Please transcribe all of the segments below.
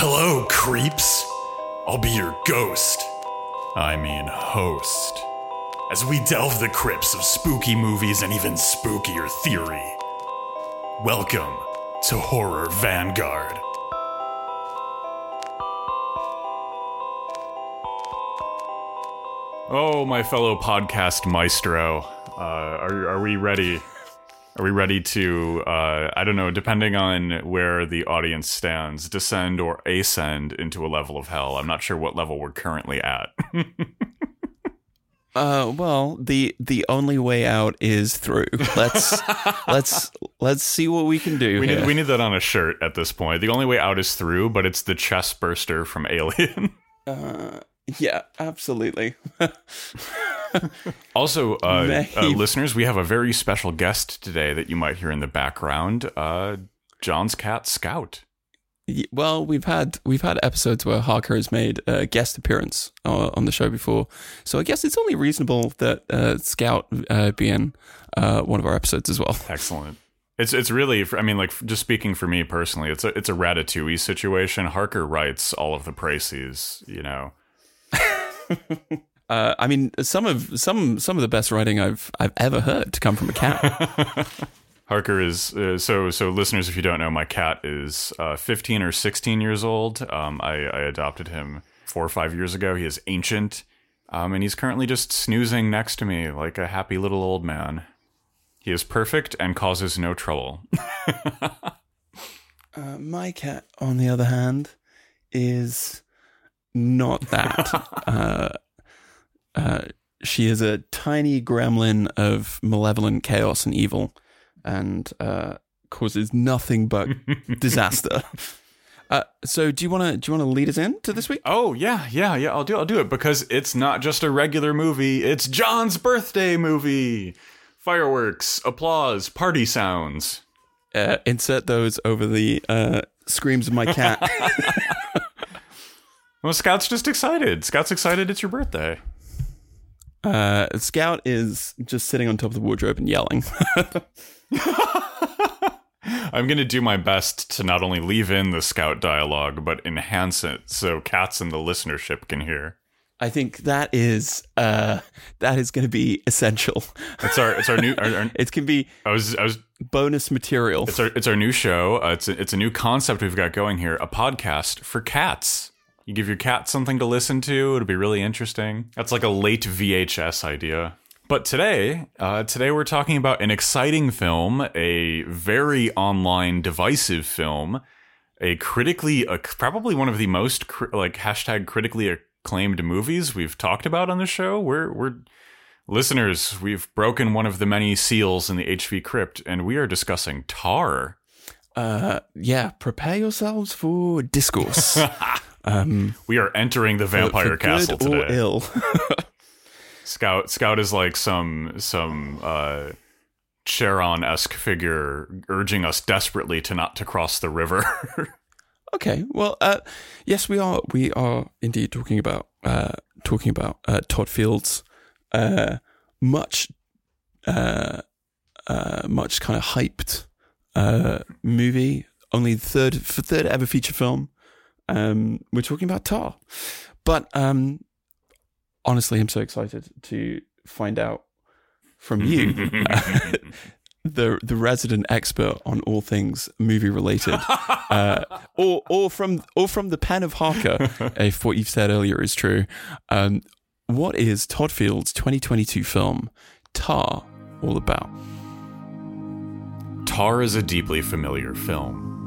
Hello, creeps. I'll be your ghost. I mean, host. As we delve the crypts of spooky movies and even spookier theory. Welcome to Horror Vanguard. Oh, my fellow podcast maestro, uh, are are we ready? Are we ready to? Uh, I don't know. Depending on where the audience stands, descend or ascend into a level of hell. I'm not sure what level we're currently at. Uh, well, the the only way out is through. Let's let's let's see what we can do we need we need that on a shirt at this point. The only way out is through, but it's the chest burster from Alien. uh, yeah, absolutely. Also, uh, uh, listeners, we have a very special guest today that you might hear in the background. Uh, John's cat Scout. Well, we've had we've had episodes where Harker has made a guest appearance uh, on the show before, so I guess it's only reasonable that uh, Scout uh, be in uh, one of our episodes as well. Excellent. It's it's really. I mean, like just speaking for me personally, it's a it's a Ratatouille situation. Harker writes all of the précis. You know. Uh, I mean, some of some some of the best writing I've I've ever heard to come from a cat. Harker is uh, so so. Listeners, if you don't know, my cat is uh, 15 or 16 years old. Um, I, I adopted him four or five years ago. He is ancient, um, and he's currently just snoozing next to me like a happy little old man. He is perfect and causes no trouble. Uh, my cat, on the other hand, is not that. uh, uh, she is a tiny gremlin of malevolent chaos and evil, and uh, causes nothing but disaster. Uh, so, do you want to do you want to lead us in to this week? Oh yeah, yeah, yeah. I'll do it, I'll do it because it's not just a regular movie. It's John's birthday movie. Fireworks, applause, party sounds. Uh, insert those over the uh, screams of my cat. Well, Scout's just excited. Scout's excited. It's your birthday. uh, Scout is just sitting on top of the wardrobe and yelling. I'm going to do my best to not only leave in the Scout dialogue, but enhance it so cats in the listenership can hear. I think that is uh, that is going to be essential. It's our it's our new. Our, our, It can be I was I was bonus material. it's our it's our new show. Uh, it's a, it's a new concept we've got going here. A podcast for cats. You give your cat something to listen to. It'll be really interesting. That's like a late VHS idea. But today, uh, today we're talking about an exciting film, a very online divisive film, a critically, uh, probably one of the most cri- like hashtag critically acclaimed movies we've talked about on the show. We're we're listeners. We've broken one of the many seals in the HV crypt, and we are discussing Tar. Uh, yeah, prepare yourselves for discourse. um, We are entering the for- vampire for castle good or today. ill. Scout Scout is like some some uh Charon esque figure urging us desperately to not to cross the river. okay, well, uh, yes, we are. We are indeed talking about uh, talking about uh, Todd Fields' uh, much uh, uh, much kind of hyped uh, movie. Only third for third ever feature film. Um, we're talking about Tar, but um, honestly, I'm so excited to find out from you, the the resident expert on all things movie related, uh, or or from or from the pen of Harker, if what you've said earlier is true. Um, what is Todd Field's 2022 film Tar all about? Tar is a deeply familiar film.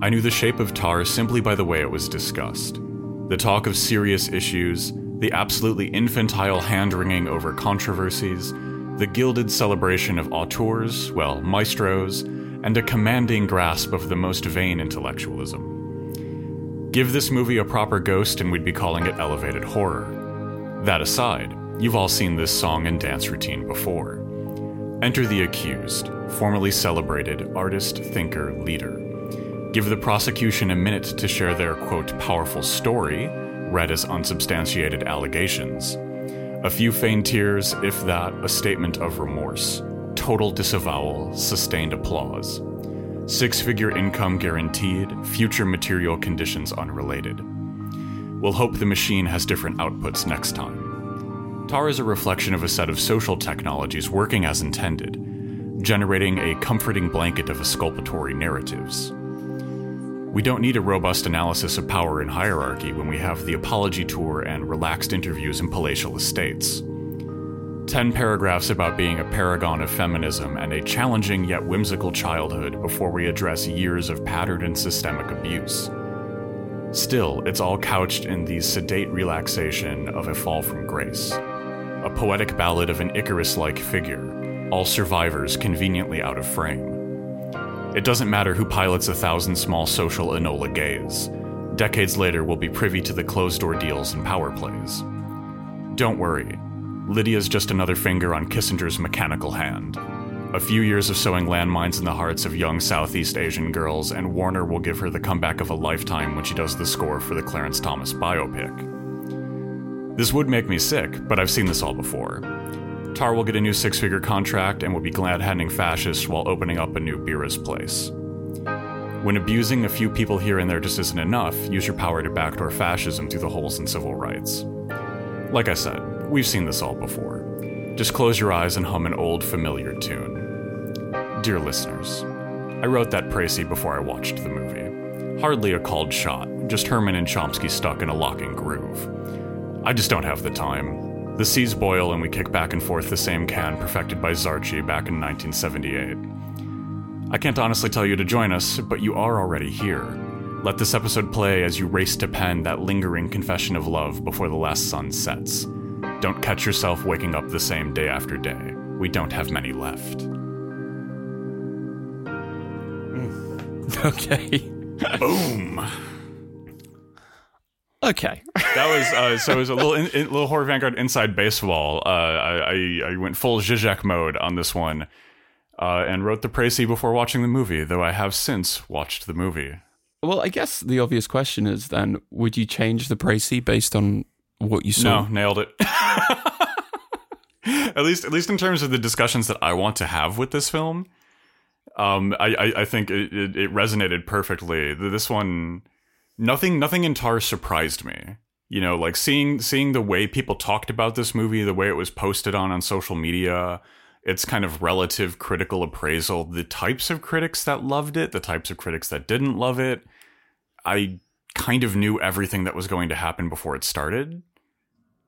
I knew the shape of Tar simply by the way it was discussed. The talk of serious issues, the absolutely infantile hand wringing over controversies, the gilded celebration of auteurs, well, maestros, and a commanding grasp of the most vain intellectualism. Give this movie a proper ghost and we'd be calling it elevated horror. That aside, you've all seen this song and dance routine before. Enter the accused, formerly celebrated artist, thinker, leader. Give the prosecution a minute to share their, quote, powerful story, read as unsubstantiated allegations. A few feigned tears, if that, a statement of remorse. Total disavowal, sustained applause. Six figure income guaranteed, future material conditions unrelated. We'll hope the machine has different outputs next time. TAR is a reflection of a set of social technologies working as intended, generating a comforting blanket of exculpatory narratives. We don't need a robust analysis of power and hierarchy when we have the apology tour and relaxed interviews in palatial estates. Ten paragraphs about being a paragon of feminism and a challenging yet whimsical childhood before we address years of patterned and systemic abuse. Still, it's all couched in the sedate relaxation of a fall from grace. A poetic ballad of an Icarus like figure, all survivors conveniently out of frame. It doesn't matter who pilots a thousand small social Enola gays. Decades later, we'll be privy to the closed door deals and power plays. Don't worry, Lydia's just another finger on Kissinger's mechanical hand. A few years of sowing landmines in the hearts of young Southeast Asian girls, and Warner will give her the comeback of a lifetime when she does the score for the Clarence Thomas biopic. This would make me sick, but I've seen this all before. Tar will get a new six figure contract and will be glad handing fascists while opening up a new Bira's place. When abusing a few people here and there just isn't enough, use your power to backdoor fascism through the holes in civil rights. Like I said, We've seen this all before. Just close your eyes and hum an old familiar tune. Dear listeners, I wrote that précis before I watched the movie. Hardly a called shot, just Herman and Chomsky stuck in a locking groove. I just don't have the time. The seas boil and we kick back and forth the same can perfected by Zarchi back in 1978. I can't honestly tell you to join us, but you are already here. Let this episode play as you race to pen that lingering confession of love before the last sun sets. Don't catch yourself waking up the same day after day. We don't have many left. Mm. Okay. Boom. Okay. That was uh, so. It was a little, in, in, little horror vanguard inside baseball. Uh, I, I, I went full Zizek mode on this one, uh, and wrote the précis before watching the movie. Though I have since watched the movie. Well, I guess the obvious question is then: Would you change the précis based on what you saw? No, nailed it. at least, at least in terms of the discussions that I want to have with this film, um, I, I, I think it, it, it resonated perfectly. This one, nothing, nothing in Tar surprised me. You know, like seeing seeing the way people talked about this movie, the way it was posted on on social media, its kind of relative critical appraisal, the types of critics that loved it, the types of critics that didn't love it. I kind of knew everything that was going to happen before it started.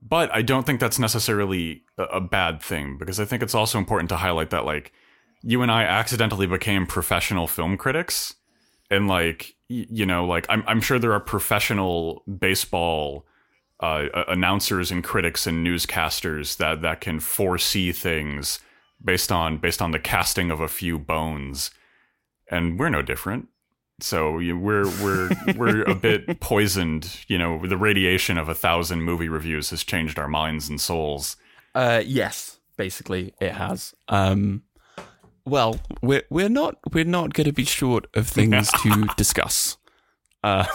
But I don't think that's necessarily a bad thing because I think it's also important to highlight that like you and I accidentally became professional film critics and like you know like I'm I'm sure there are professional baseball uh, announcers and critics and newscasters that that can foresee things based on based on the casting of a few bones and we're no different so we're we're we're a bit poisoned. You know, the radiation of a thousand movie reviews has changed our minds and souls. Uh, yes, basically it has. Um, well, we're we're not we're not going to be short of things to discuss. Uh,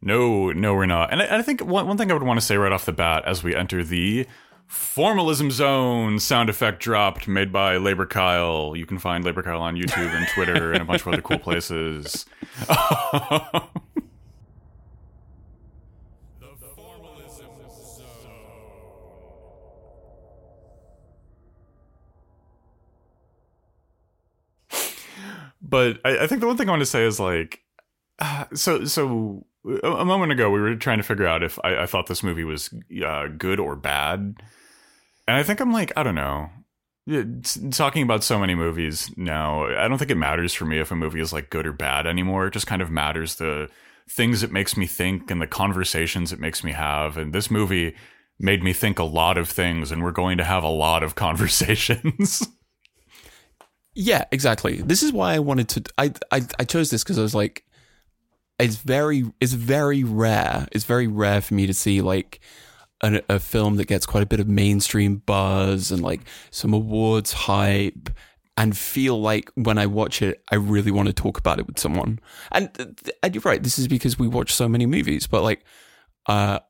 no, no, we're not. And I, I think one one thing I would want to say right off the bat as we enter the Formalism Zone sound effect dropped, made by Labor Kyle. You can find Labor Kyle on YouTube and Twitter and a bunch of other cool places. but I, I, think the one thing I want to say is like, uh, so so a moment ago we were trying to figure out if I, I thought this movie was uh, good or bad and I think I'm like, I don't know. Talking about so many movies now, I don't think it matters for me if a movie is like good or bad anymore. It just kind of matters the things it makes me think and the conversations it makes me have. And this movie made me think a lot of things, and we're going to have a lot of conversations. Yeah, exactly. This is why I wanted to. I I, I chose this because I was like, it's very it's very rare. It's very rare for me to see like a, a film that gets quite a bit of mainstream buzz and like some awards hype and feel like when I watch it, I really want to talk about it with someone. And, and you're right, this is because we watch so many movies, but like, uh,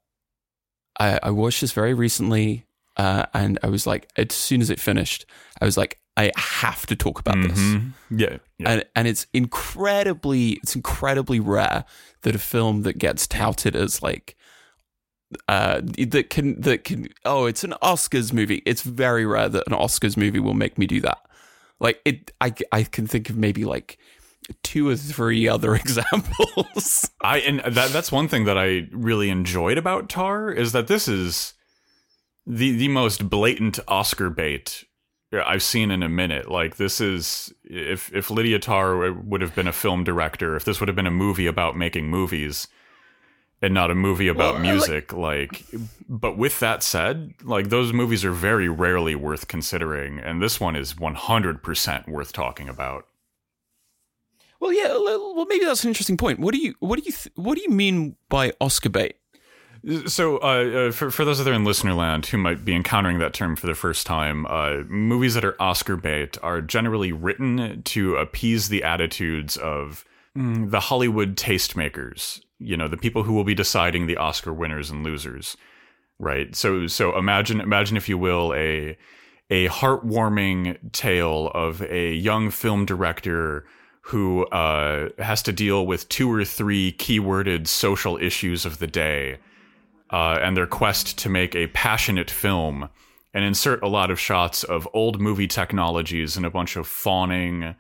I, I watched this very recently, uh, and I was like, as soon as it finished, I was like, I have to talk about this. Mhm. Yeah. yeah. And and it's incredibly it's incredibly rare that a film that gets touted as like uh that can that can oh it's an Oscars movie. It's very rare that an Oscars movie will make me do that. Like it I I can think of maybe like two or three other examples. I and that that's one thing that I really enjoyed about Tar is that this is the the most blatant Oscar bait I've seen in a minute. Like this is if if Lydia Tar would have been a film director, if this would have been a movie about making movies and not a movie about Well, I like- music, like but with that said, like those movies are very rarely worth considering and this one is 100% worth talking about. Well, yeah. Well, maybe that's an interesting point. What do you what do you th- what do you mean by Oscar bait? So, uh, uh, for for those of there in listener land who might be encountering that term for the first time, uh, movies that are Oscar bait are generally written to appease the attitudes of mm, the Hollywood tastemakers. You know, the people who will be deciding the Oscar winners and losers, right? So, so imagine imagine if you will a a heartwarming tale of a young film director who uh, has to deal with two or three keyworded social issues of the day uh, and their quest to make a passionate film and insert a lot of shots of old movie technologies and a bunch of fawning,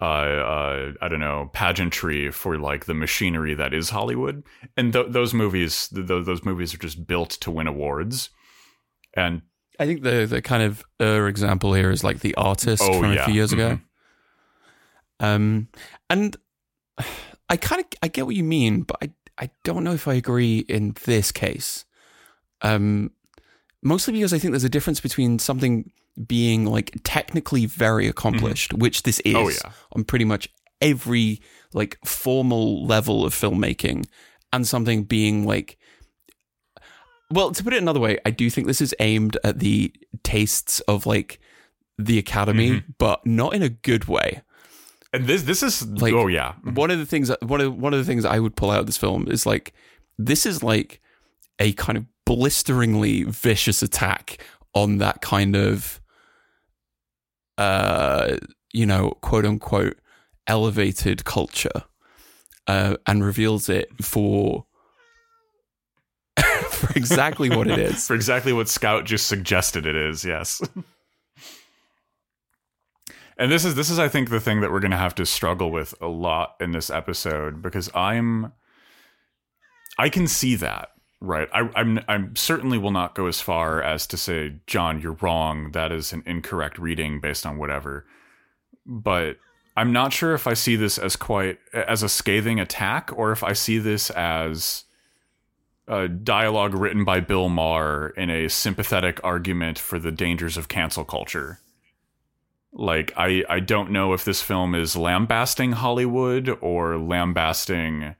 uh, uh, I don't know, pageantry for like the machinery that is Hollywood. And th- those movies, th- th- those movies are just built to win awards. And I think the the kind of uh, example here is like the artist Oh, from a few years ago. Mhm. Um, and I kind of I get what you mean, but I I don't know if I agree in this case. Um, mostly because I think there's a difference between something being like technically very accomplished, which this is Oh, yeah. on pretty much every like formal level of filmmaking, and something being like well, to put it another way, I do think this is aimed at the tastes of like the academy, Mm-hmm. but not in a good way. And this this is Like- oh yeah One of the things one of one of the things I would pull out of this film is like this is like a kind of blisteringly vicious attack on that kind of uh you know quote unquote elevated culture uh, and reveals it for for exactly what it is. for exactly what Scout just suggested it is. Yes. and this is this is I think the thing that we're going to have to struggle with a lot in this episode because I'm I can see that right. I, I'm I'm certainly will not go as far as to say John, you're wrong. That is an incorrect reading based on whatever. But I'm not sure if I see this as quite as a scathing attack or if I see this as a dialogue written by Bill Maher in a sympathetic argument for the dangers of cancel culture. Like I I don't know if this film is lambasting Hollywood or lambasting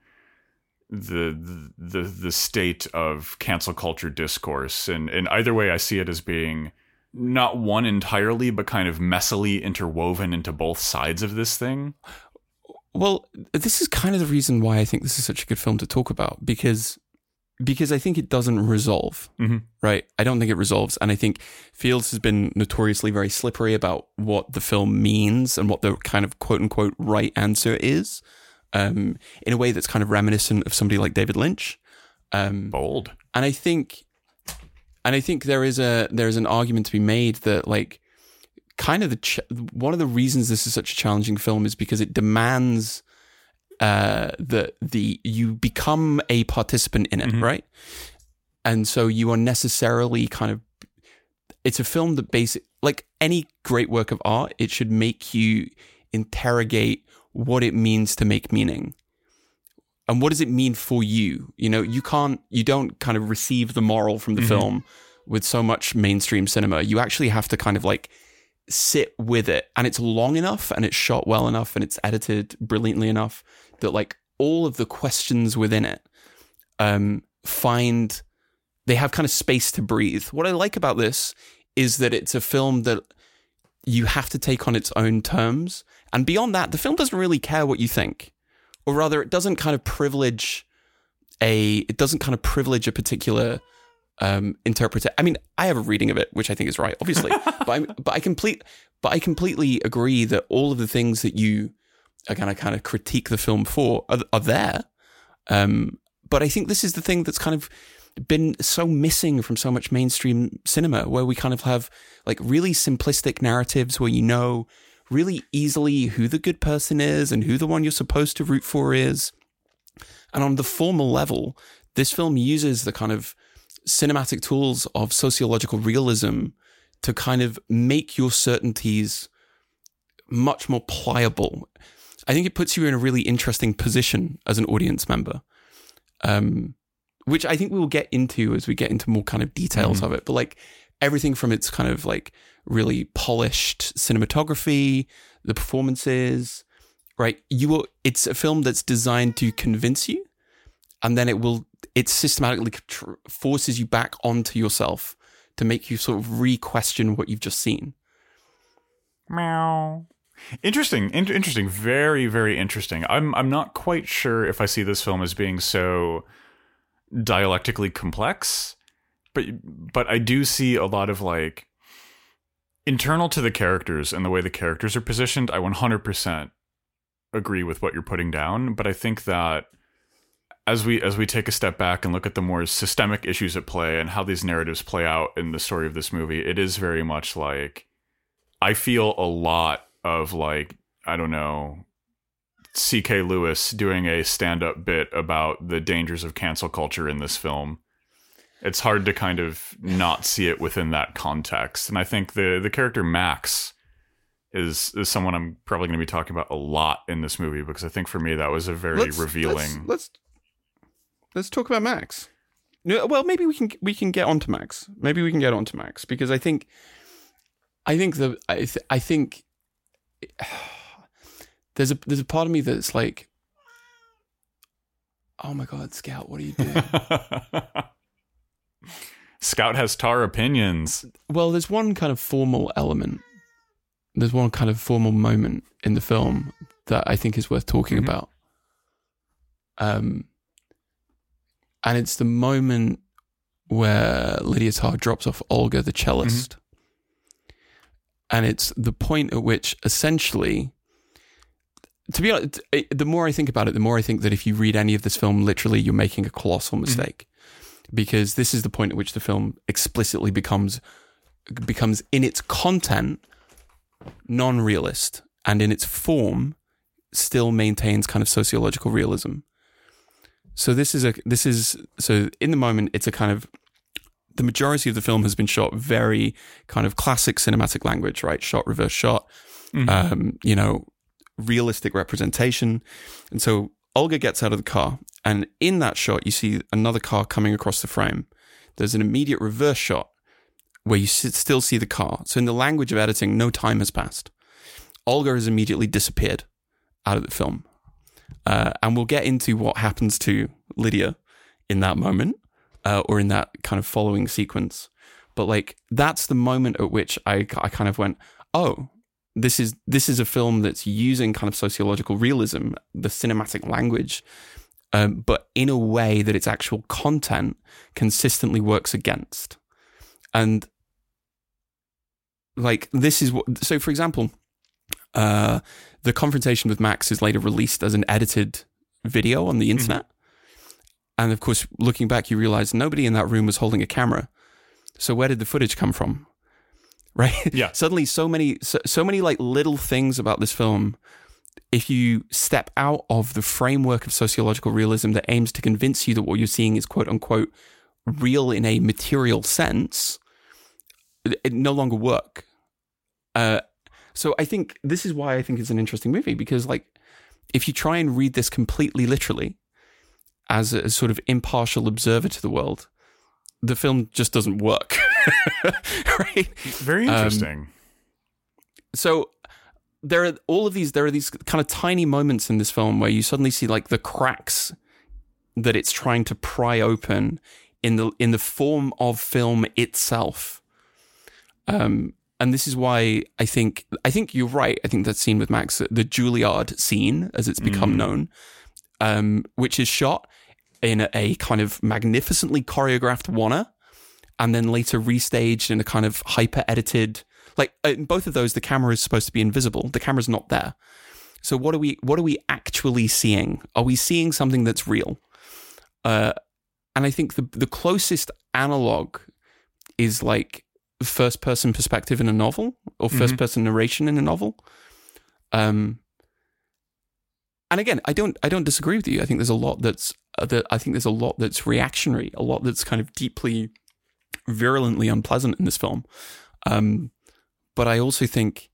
the the the state of cancel culture discourse and and either way I see it as being not one entirely but kind of messily interwoven into both sides of this thing. Well, this is kind of the reason why I think this is such a good film to talk about because because I think it doesn't resolve. Mhm. Right? I don't think it resolves, and I think Fields has been notoriously very slippery about what the film means and what the kind of quote unquote right answer is, um, in a way that's kind of reminiscent of somebody like David Lynch. Um, Bold. and I think, and I think there is a there is an argument to be made that like kind of the ch- one of the reasons this is such a challenging film is because it demands uh that the you become a participant in it right? And so you are necessarily kind of it's a film that basic like any great work of art it should make you interrogate what it means to make meaning. And what does it mean for you? You know you can't you don't kind of receive the moral from the film with so much mainstream cinema. You actually have to kind of like sit with it. And it's long enough and it's shot well enough and it's edited brilliantly enough that like all of the questions within it um find they have kind of space to breathe. What i like about this is that it's a film that you have to take on its own terms. And beyond that the film doesn't really care what you think. Or rather it doesn't kind of privilege a it doesn't kind of privilege a particular um interpreter. I mean i have a reading of it which i think is right obviously. But i'm but i complete but I completely agree that all of the things that you are going to kind of critique the film for are, are there. Um, but I think this is the thing that's kind of been so missing from so much mainstream cinema, where we kind of have like really simplistic narratives where you know really easily who the good person is and who the one you're supposed to root for is. And on the formal level, this film uses the kind of cinematic tools of sociological realism to kind of make your certainties much more pliable. I think it puts you in a really interesting position as an audience member, um, which I think we will get into as we get into more kind of details mm-hmm. of it. But like everything from its kind of like really polished cinematography, the performances, right? You will. It's a film that's designed to convince you, and then it will. It systematically tr- forces you back onto yourself to make you sort of re-question what you've just seen. Meow. Interesting, in- interesting, very, very interesting. I'm, I'm not quite sure if I see this film as being so dialectically complex, but, but I do see a lot of like internal to the characters and the way the characters are positioned. I 100% agree with what you're putting down, but I think that as we as we take a step back and look at the more systemic issues at play and how these narratives play out in the story of this movie, it is very much like I feel a lot of like I don't know C.K. Lewis doing a stand-up bit about the dangers of cancel culture in this film. It's hard to kind of not see it within that context, and I think the the character Max is is someone I'm probably going to be talking about a lot in this movie because I think for me that was a very let's, revealing. Let's, let's let's talk about Max. Well, maybe we can we can get onto Max. Maybe we can get onto Max because I think, I think the I, th- I think there's a there's a part of me that's like, oh my god, Scout, what are you doing? Scout has tar opinions. Well, there's one kind of formal element. There's one kind of formal moment in the film that I think is worth talking mm-hmm. about. Um, and it's the moment where Lydia Tar drops off Olga, the cellist. Mm-hmm. And it's the point at which essentially, to be honest, the more I think about it, the more I think that if you read any of this film literally, you're making a colossal mm-hmm. mistake. Mm-hmm. Because this is the point at which the film explicitly becomes becomes in its content non-realist and in its form still maintains kind of sociological realism. So this is a this is so in the moment it's a kind of the majority of the film has been shot very kind of classic cinematic language, right? Shot, reverse shot, mm-hmm. um, you know, realistic representation. And so Olga gets out of the car, and in that shot, you see another car coming across the frame. There's an immediate reverse shot where you still see the car. So in the language of editing, no time has passed. Olga has immediately disappeared out of the film. Uh, and we'll get into what happens to Lydia in that moment uh, or in that kind of following sequence. But like that's the moment at which I, I kind of went, oh, this is this is a film that's using kind of sociological realism, the cinematic language, um, but in a way that its actual content consistently works against. And like this is what so for example, uh, the confrontation with Max is later released as an edited video on the mm-hmm. internet. Mm-hmm. And of course, looking back, you realize nobody in that room was holding a camera. So where did the footage come from? Right? Yeah. Suddenly, so many, so, so many like little things about this film. If you step out of the framework of sociological realism that aims to convince you that what you're seeing is quote unquote real in a material sense, it, it no longer work. Uh, so I think this is why I think it's an interesting movie because like if you try and read this completely literally as a, sort of impartial observer to the world, the film just doesn't work. right? Very um, interesting. Um, so there are all of these there are these kind of tiny moments in this film where you suddenly see like the cracks that it's trying to pry open in the in the form of film itself. Um, and this is why I think I think you're right. I think that scene with Max, the Juilliard scene, as it's become mm. known, um, which is shot in a kind of magnificently choreographed oner, and then later restaged in a kind of hyper edited, like in both of those, the camera is supposed to be invisible. The camera's not there. So what are we what are we actually seeing? Are we seeing something that's real? Uh, and I think the the closest analog is like first person perspective in a novel or 1st person narration in a novel. Um, and again, I don't I don't disagree with you. I think there's a lot that's uh, that I think there's a lot that's reactionary, a lot that's kind of deeply virulently unpleasant in this film. Um, but I also think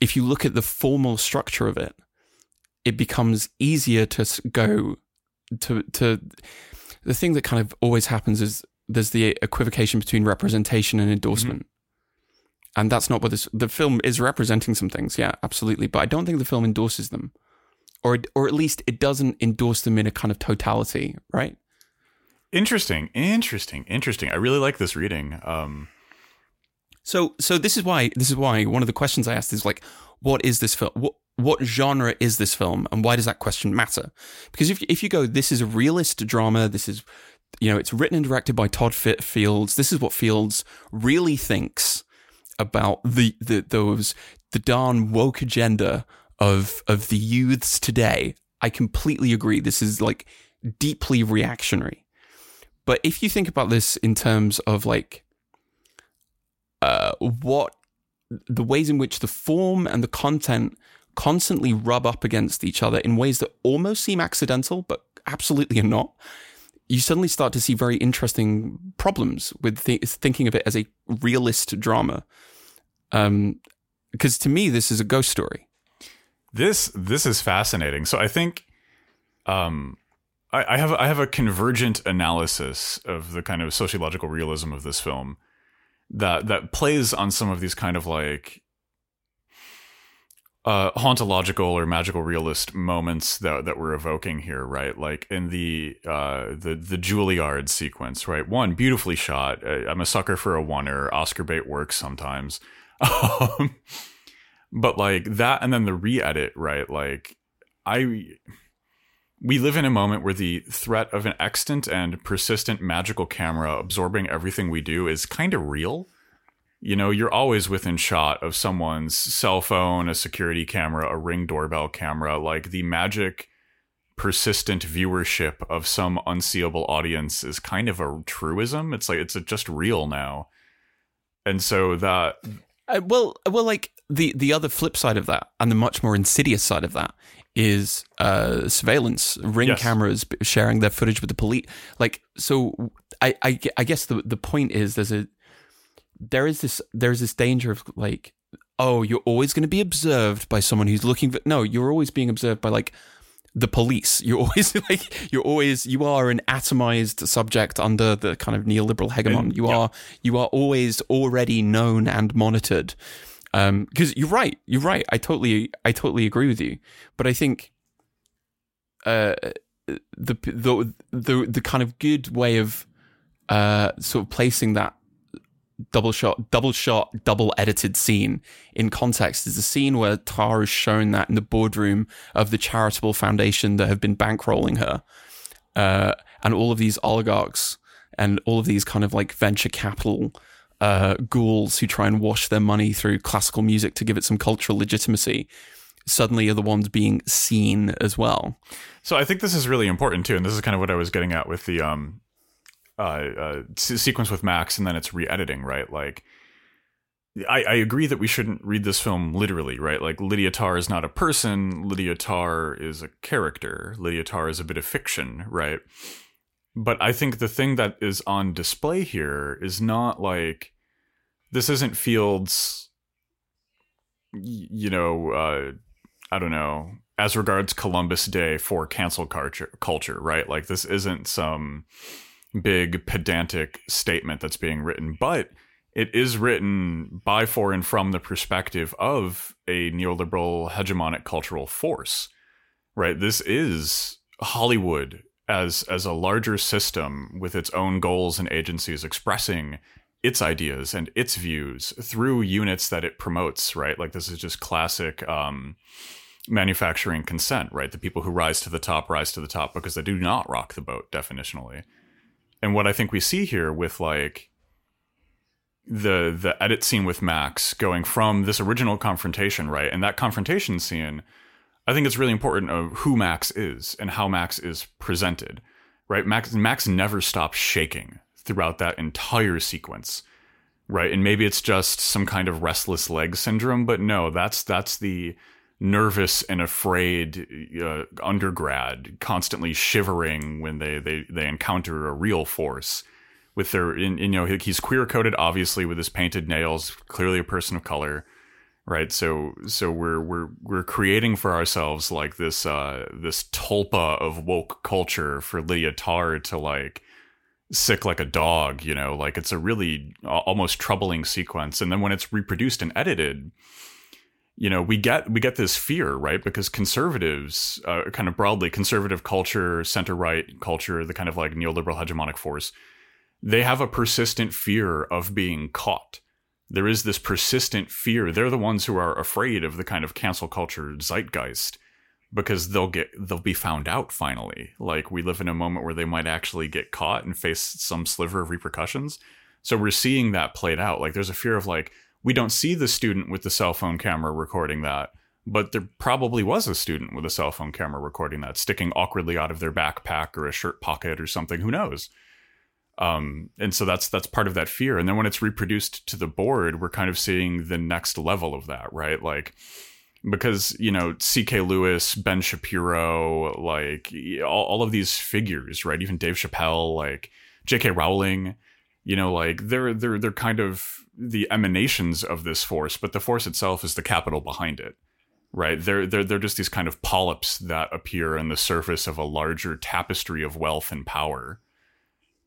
if you look at the formal structure of it, it becomes easier to go to to the thing that kind of always happens is there's the equivocation between representation and endorsement. And that's not what this the film is representing some things, yeah, absolutely. But I don't think the film endorses them. Or or at least it doesn't endorse them in a kind of totality, right? Interesting, interesting, interesting. I really like this reading. Um, So so this is why this is why one of the questions I asked is like, what is this film? What what genre is this film, and why does that question matter? Because if if you go, this is a realist drama. This is you know, it's written and directed by Todd Fit Fields. This is what Fields really thinks about the, the those the darn woke agenda of of the youths today. I completely agree. This is like deeply reactionary. But if you think about this in terms of like uh, what the ways in which the form and the content constantly rub up against each other in ways that almost seem accidental, but absolutely are not, you suddenly start to see very interesting problems with th- thinking of it as a realist drama. Um, because to me, this is a ghost story. This this is fascinating. So I think um I, I have I have a convergent analysis of the kind of sociological realism of this film that that plays on some of these kind of like uh hauntological or magical realist moments that that we're evoking here, right? Like in the uh the the Juilliard sequence, right? One beautifully shot. Uh, I'm a sucker for a oner. Oscar bait works sometimes. Um, but like that and then the re-edit right? Like i we live in a moment where the threat of an extant and persistent magical camera absorbing everything we do is kind of real. You know you're always within shot of someone's cell phone a security camera a ring doorbell camera like the magic persistent viewership of some unseeable audience is kind of a truism. It's like it's just real now. And so that Uh, well, well, like the the other flip side of that, and the much more insidious side of that, is uh, surveillance, ring Yes. cameras sharing their footage with the police. Like, so I, I, I guess the the point is there's a there is this there's this danger of like, oh, you're always going to be observed by someone who's looking for. No, you're always being observed by like the police. You're always like you're always you are an atomized subject under the kind of neoliberal hegemon. You yeah. are you are always already known and monitored. Um, because you're right, you're right. I totally I totally agree with you. But I think uh the the the the kind of good way of uh sort of placing that double shot, double shot, double edited scene in context is the scene where Tar is shown that in the boardroom of the charitable foundation that have been bankrolling her. Uh, and all of these oligarchs and all of these kind of like venture capital uh, ghouls who try and wash their money through classical music to give it some cultural legitimacy suddenly are the ones being seen as well. So I think this is really important too, and this is kind of what I was getting at with the um, uh, uh sequence with Max, and then it's re-editing, right? Like, I, I agree that we shouldn't read this film literally, right? Like Lydia Tarr is not a person. Lydia Tarr is a character. Lydia Tarr is a bit of fiction, right? But I think the thing that is on display here is not like this isn't Fields, you know, uh, I don't know, as regards Columbus Day for cancel culture, culture, right? Like this isn't some big pedantic statement that's being written, but it is written by, for, and from the perspective of a neoliberal hegemonic cultural force, right? This is Hollywood as as a larger system with its own goals and agencies expressing its ideas and its views through units that it promotes, right? Like this is just classic um, manufacturing consent, right? The people who rise to the top rise to the top because they do not rock the boat definitionally. And what I think we see here with like the the edit scene with Max going from this original confrontation, right? And that confrontation scene, I think it's really important of who Max is and how Max is presented, right? Max Max never stops shaking throughout that entire sequence, right? And maybe it's just some kind of restless leg syndrome, but no, that's that's the nervous and afraid uh, undergrad constantly shivering when they, they they encounter a real force with their in, you know he's queer coded obviously with his painted nails clearly a person of color right? So so we're we're we're creating for ourselves like this uh this tulpa of woke culture for Lydia Tar to like sic like a dog you know? Like it's a really almost troubling sequence. And then when it's reproduced and edited you know we get we get this fear right? Because conservatives uh, kind of broadly conservative culture center right culture the kind of like neoliberal hegemonic force they have a persistent fear of being caught. There is this persistent fear. They're the ones who are afraid of the kind of cancel culture zeitgeist because they'll get they'll be found out finally. Like we live in a moment where they might actually get caught and face some sliver of repercussions. So we're seeing that played out. Like there's a fear of like we don't see the student with the cell phone camera recording that, but there probably was a student with a cell phone camera recording that, sticking awkwardly out of their backpack or a shirt pocket or something. Who knows? Um, and so that's that's part of that fear. And then when it's reproduced to the board we're kind of seeing the next level of that right? Like because you know ck lewis ben shapiro like all, all of these figures right? Even dave chappelle like jk rowling you know like they're they're they're kind of the emanations of this force but the force itself is the capital behind it right? They're they're they're just these kind of polyps that appear on the surface of a larger tapestry of wealth and power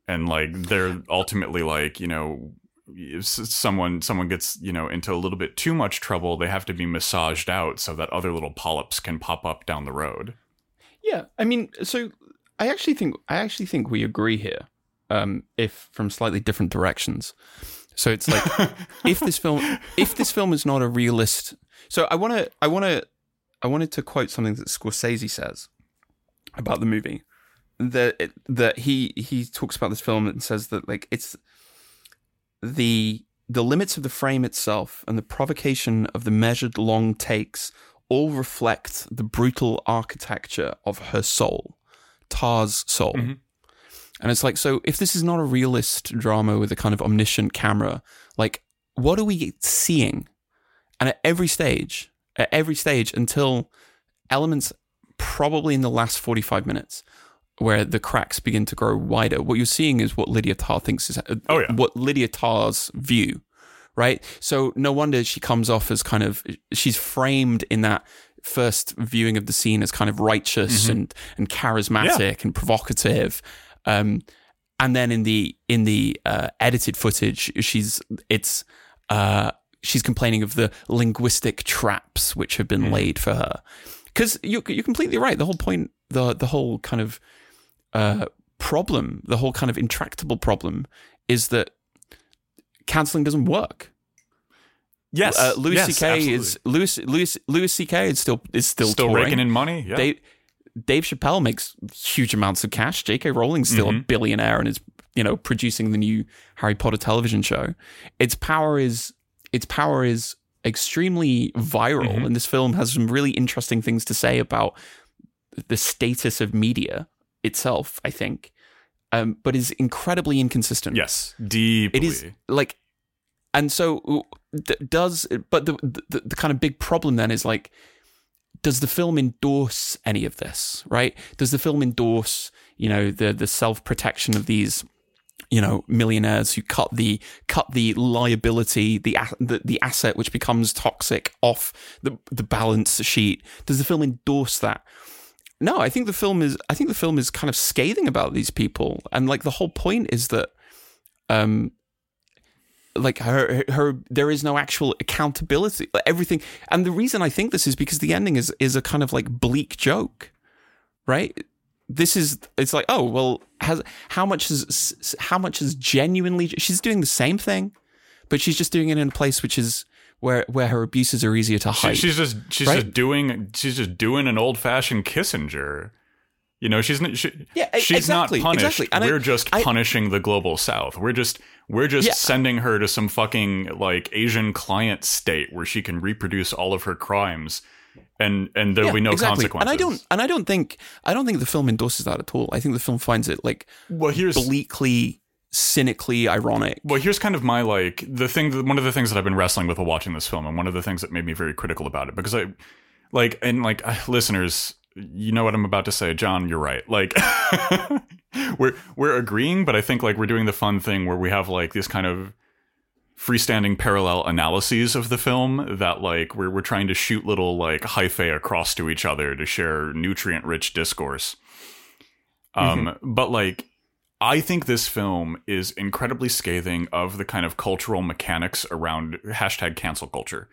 and like they're ultimately like you know if someone someone gets you know into a little bit too much trouble they have to be massaged out so that other little polyps can pop up down the road. Yeah i mean so i actually think i actually think we agree here um if from slightly different directions. So it's like if this film if this film is not a realist so i want to i want to i wanted to quote something that scorsese says about the movie that that he he talks about this film and says that like it's the the limits of the frame itself and the provocation of the measured long takes all reflect the brutal architecture of her soul, Tar's soul. Mm-hmm. And it's like, so if this is not a realist drama with a kind of omniscient camera, like, what are we seeing? And at every stage, at every stage, until elements probably in the last 45 minutes where the cracks begin to grow wider. What you're seeing is what Lydia Tar thinks is oh, yeah. what Lydia Tar's view, right? So no wonder she comes off as kind of she's framed in that first viewing of the scene as kind of righteous mm-hmm. and and charismatic yeah. and provocative. Um, and then in the in the uh, edited footage, she's it's uh, she's complaining of the linguistic traps which have been mm. laid for her. Because you you're completely right. The whole point, the the whole kind of uh, problem, the whole kind of intractable problem, is that canceling doesn't work. Yes, uh, Louis yes, C.K. is Louis Louis Louis C.K. is still is still still touring. raking in money. Yeah. Dave, Dave Chappelle makes huge amounts of cash. J.K. Rowling's still mm-hmm. a billionaire and is you know producing the new Harry Potter television show. Its power is its power is extremely viral, mm-hmm. and this film has some really interesting things to say about the status of media itself, I think, um, but is incredibly inconsistent. Yes, deeply. It is like, and so does. But the, the the kind of big problem then is like, does the film endorse any of this? Right? Does the film endorse you know the the self protection of these? you know millionaires who cut the cut the liability the, the the asset which becomes toxic off the the balance sheet does the film endorse that no, I think the film is. I think the film is kind of scathing about these people, and like the whole point is that, um, like her, her, there is no actual accountability. Everything, and the reason I think this is because the ending is is a kind of like bleak joke, right? This is. It's like, oh well, has how much is how much is genuinely? She's doing the same thing, but she's just doing it in a place which is where where her abuses are easier to hide. She, she's just she's right? just doing she's just doing an old fashioned Kissinger. You know, she's she, Yeah, she's exactly, not punished. exactly. We're just I- punishing the global south. We're just we're just Yeah. sending her to some fucking like Asian client state where she can reproduce all of her crimes and and there'll Yeah, be no exactly. consequences. And I don't and I don't think I don't think the film endorses that at all. I think the film finds it like Well, here's bleakly, cynically ironic. Well, here's kind of my like the thing. That, one of the things that I've been wrestling with while watching this film, and one of the things that made me very critical about it, because I, like, and like uh, listeners, you know what I'm about to say, John. You're right. Like, we're we're agreeing, but I think like we're doing the fun thing where we have like this kind of freestanding parallel analyses of the film that like we're we're trying to shoot little like hyphae across to each other to share nutrient rich discourse. Um, but like I think this film is incredibly scathing of the kind of cultural mechanics around hashtag cancel culture.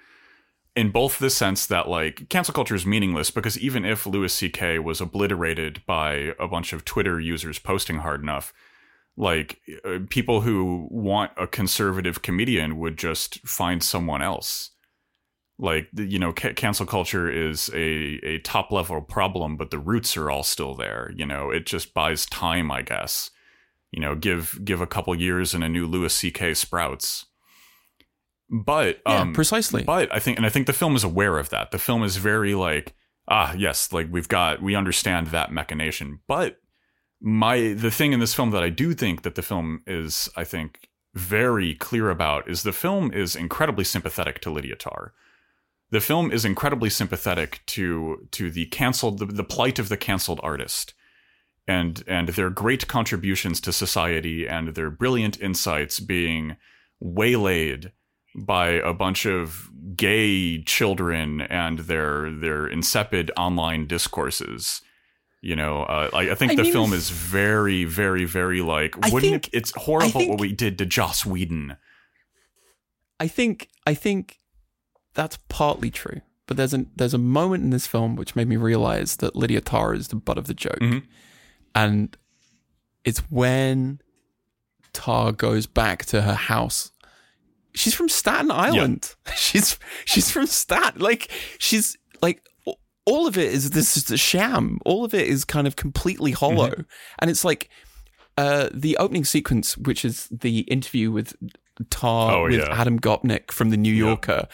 In both the sense that like cancel culture is meaningless because even if Louis C.K. was obliterated by a bunch of Twitter users posting hard enough, like uh, people who want a conservative comedian would just find someone else. Like you know, ca- cancel culture is a a top level problem, but the roots are all still there. You know, it just buys time, I guess you know, give give a couple years and a new Louis C.K. sprouts. But Yeah, um, precisely. But I think, and I think the film is aware of that. The film is very like, ah, yes, like we've got, we understand that machination. But my the thing in this film that I do think that the film is, I think, very clear about is the film is incredibly sympathetic to Lydia Tár. The film is incredibly sympathetic to to the canceled the, the plight of the canceled artist and and their great contributions to society and their brilliant insights being waylaid by a bunch of gay children and their their insipid online discourses. You know, uh, I, I think I the mean, film is very, very, very like. I Wouldn't think- it, it's horrible think- what we did to Joss Whedon? I think I think that's partly true. But there's a there's a moment in this film which made me realize that Lydia Tár is the butt of the joke, Mhm. And it's when Tár goes back to her house. She's from Staten Island. She's she's from Staten. Like she's like all of it is this is a sham. All of it is kind of completely hollow, Mm-hmm. and it's like uh, the opening sequence, which is the interview with Tár Oh, with yeah. Adam Gopnik from the New Yorker.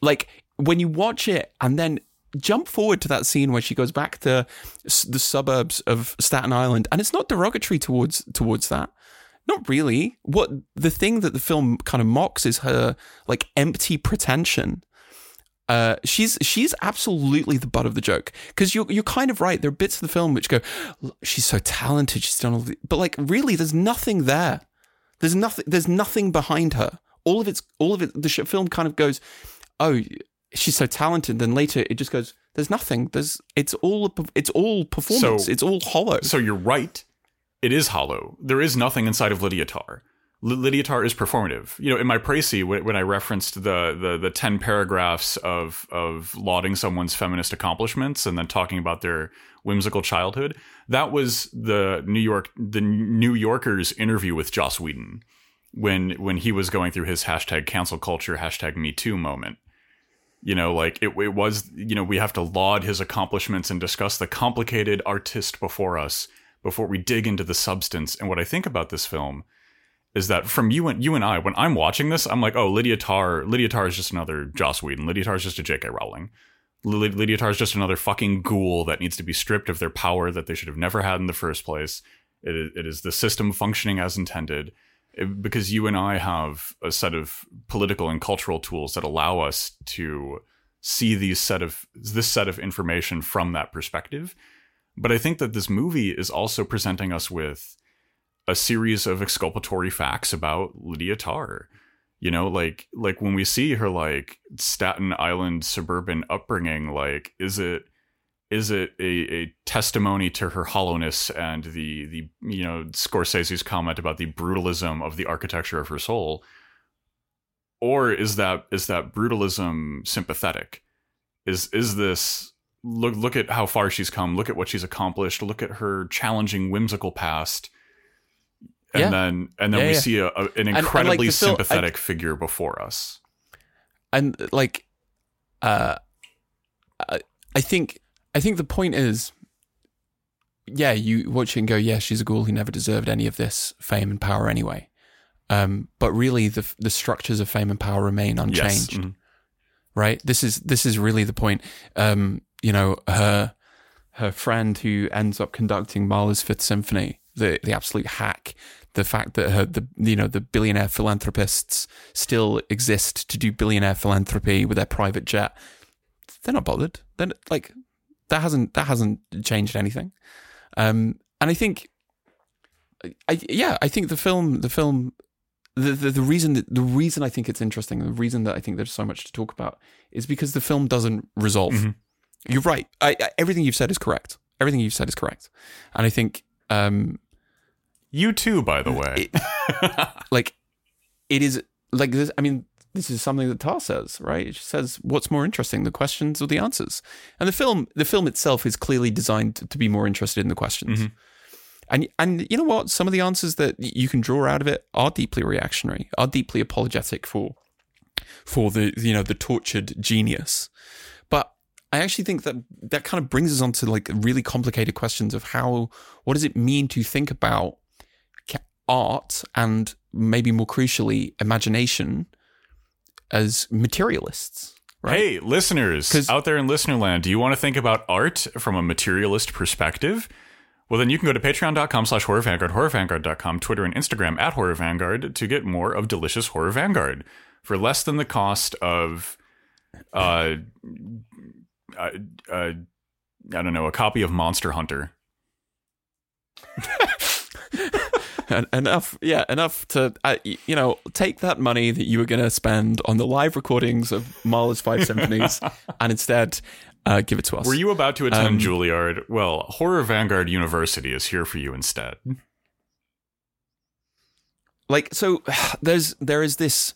Like when you watch it and then jump forward to that scene where she goes back to the suburbs of Staten Island, and it's not derogatory towards towards that. Not really. What the thing that the film kind of mocks is her like empty pretension. Uh, she's she's absolutely the butt of the joke because you're you're kind of right. There are bits of the film which go, she's so talented, she's done all, the, but like really, there's nothing there. There's nothing. There's nothing behind her. All of it's all of it. The film kind of goes, oh, she's so talented. Then later it just goes, there's nothing. There's it's all it's all performance. So- it's all hollow. So you're right. It is hollow. There is nothing inside of Lydia Tár. L- Lydia Tár is performative. You know, in my précis, when, when I referenced the, the the ten paragraphs of of lauding someone's feminist accomplishments and then talking about their whimsical childhood, that was the New York the New Yorker's interview with Joss Whedon when when he was going through his hashtag cancel culture hashtag Me Too moment. You know, like it, it was. You know, we have to laud his accomplishments and discuss the complicated artist before us before we dig into the substance. And what I think about this film is that from you and you and I, when I'm watching this, I'm like, oh, Lydia Tár, Lydia Tár is just another Joss Whedon. Lydia Tár is just a J.K. Rowling. Lydia Tár is just another fucking ghoul that needs to be stripped of their power that they should have never had in the first place. It it is the system functioning as intended. It- because you and I have a set of political and cultural tools that allow us to see these set of this set of information from that perspective. But I think that this movie is also presenting us with a series of exculpatory facts about Lydia Tár. You know, like like when we see her like Staten Island suburban upbringing, like is it is it a, a testimony to her hollowness and the the you know Scorsese's comment about the brutalism of the architecture of her soul, or is that is that brutalism sympathetic? Is is this look look at how far she's come, look at what she's accomplished, look at her challenging whimsical past, and Yeah. then and then Yeah, we yeah. see a, a- an and, like, incredibly the film- I- sympathetic figure before us. and like uh I, I think i think the point is yeah, you watch it and go, yeah, she's a ghoul who never deserved any of this fame and power anyway. Um, but really, the the structures of fame and power remain Yes. unchanged, Mhm. right? This is this is really the point. Um, you know, her her friend who ends up conducting Mahler's Fifth Symphony, the the absolute hack, the fact that her the you know the billionaire philanthropists still exist to do billionaire philanthropy with their private jet. They're not bothered. Then like that hasn't that hasn't changed anything. Um, and I think, I yeah, I think the film the film. The, the, the reason that the reason I think it's interesting, the reason that I think there's so much to talk about, is because the film doesn't resolve. Mhm. You're right. I, I, everything you've said is correct. Everything you've said is correct, and I think um, You too, by the way. like it is like this i mean this is something that Tár says right? It says what's more interesting the questions or the answers? And the film the film itself is clearly designed to be more interested in the questions. Mhm. and and you know what? Some of the answers that you can draw out of it are deeply reactionary are deeply apologetic for for the you know the tortured genius. But I actually think that that kind of brings us on to like really complicated questions of how what does it mean to think about art and maybe more crucially imagination as materialists right Hey, listeners out there in listener land, do you want to think about art from a materialist perspective? Well, then you can go to patreon.com slash horror vanguard, horrorvanguard.com, Twitter and Instagram at horror vanguard to get more of delicious horror vanguard for less than the cost of, uh, uh, uh, I don't know, a copy of Monster Hunter. En- enough yeah enough to uh, you know take that money that you were going to spend on the live recordings of Mahler's five symphonies and instead uh, give it to us Were you about to attend Um, Juilliard? Well, Horror Vanguard University is here for you instead. like so there's there is this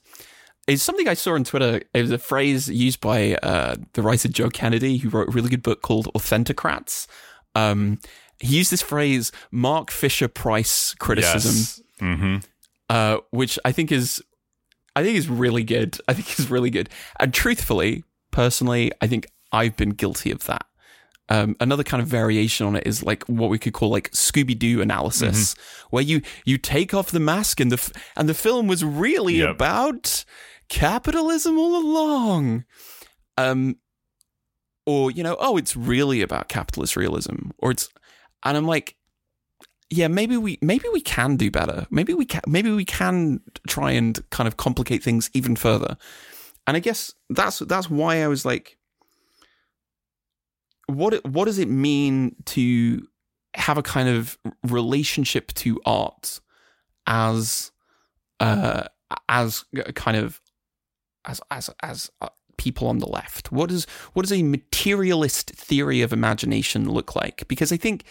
it's something I saw on Twitter. It was a phrase used by uh, the writer Joe Kennedy, who wrote a really good book called Authenticrats. Um, he used this phrase, Mark Fisher Price criticism, Yes. Mm-hmm. uh, which I think is, I think is really good. I think is really good. And truthfully, personally, I think I've been guilty of that. Um, another kind of variation on it is like what we could call like Scooby Doo analysis, where you you take off the mask and the f- and the film was really Yep. about capitalism all along. Um, or you know, oh, it's really about capitalist realism, or it's, and I'm like, yeah, maybe we maybe we can do better. Maybe we can maybe we can try and kind of complicate things even further. And I guess that's that's why I was like, what what does it mean to have a kind of relationship to art as uh as kind of as as as uh, people on the left? What does what does a materialist theory of imagination look like? Because i think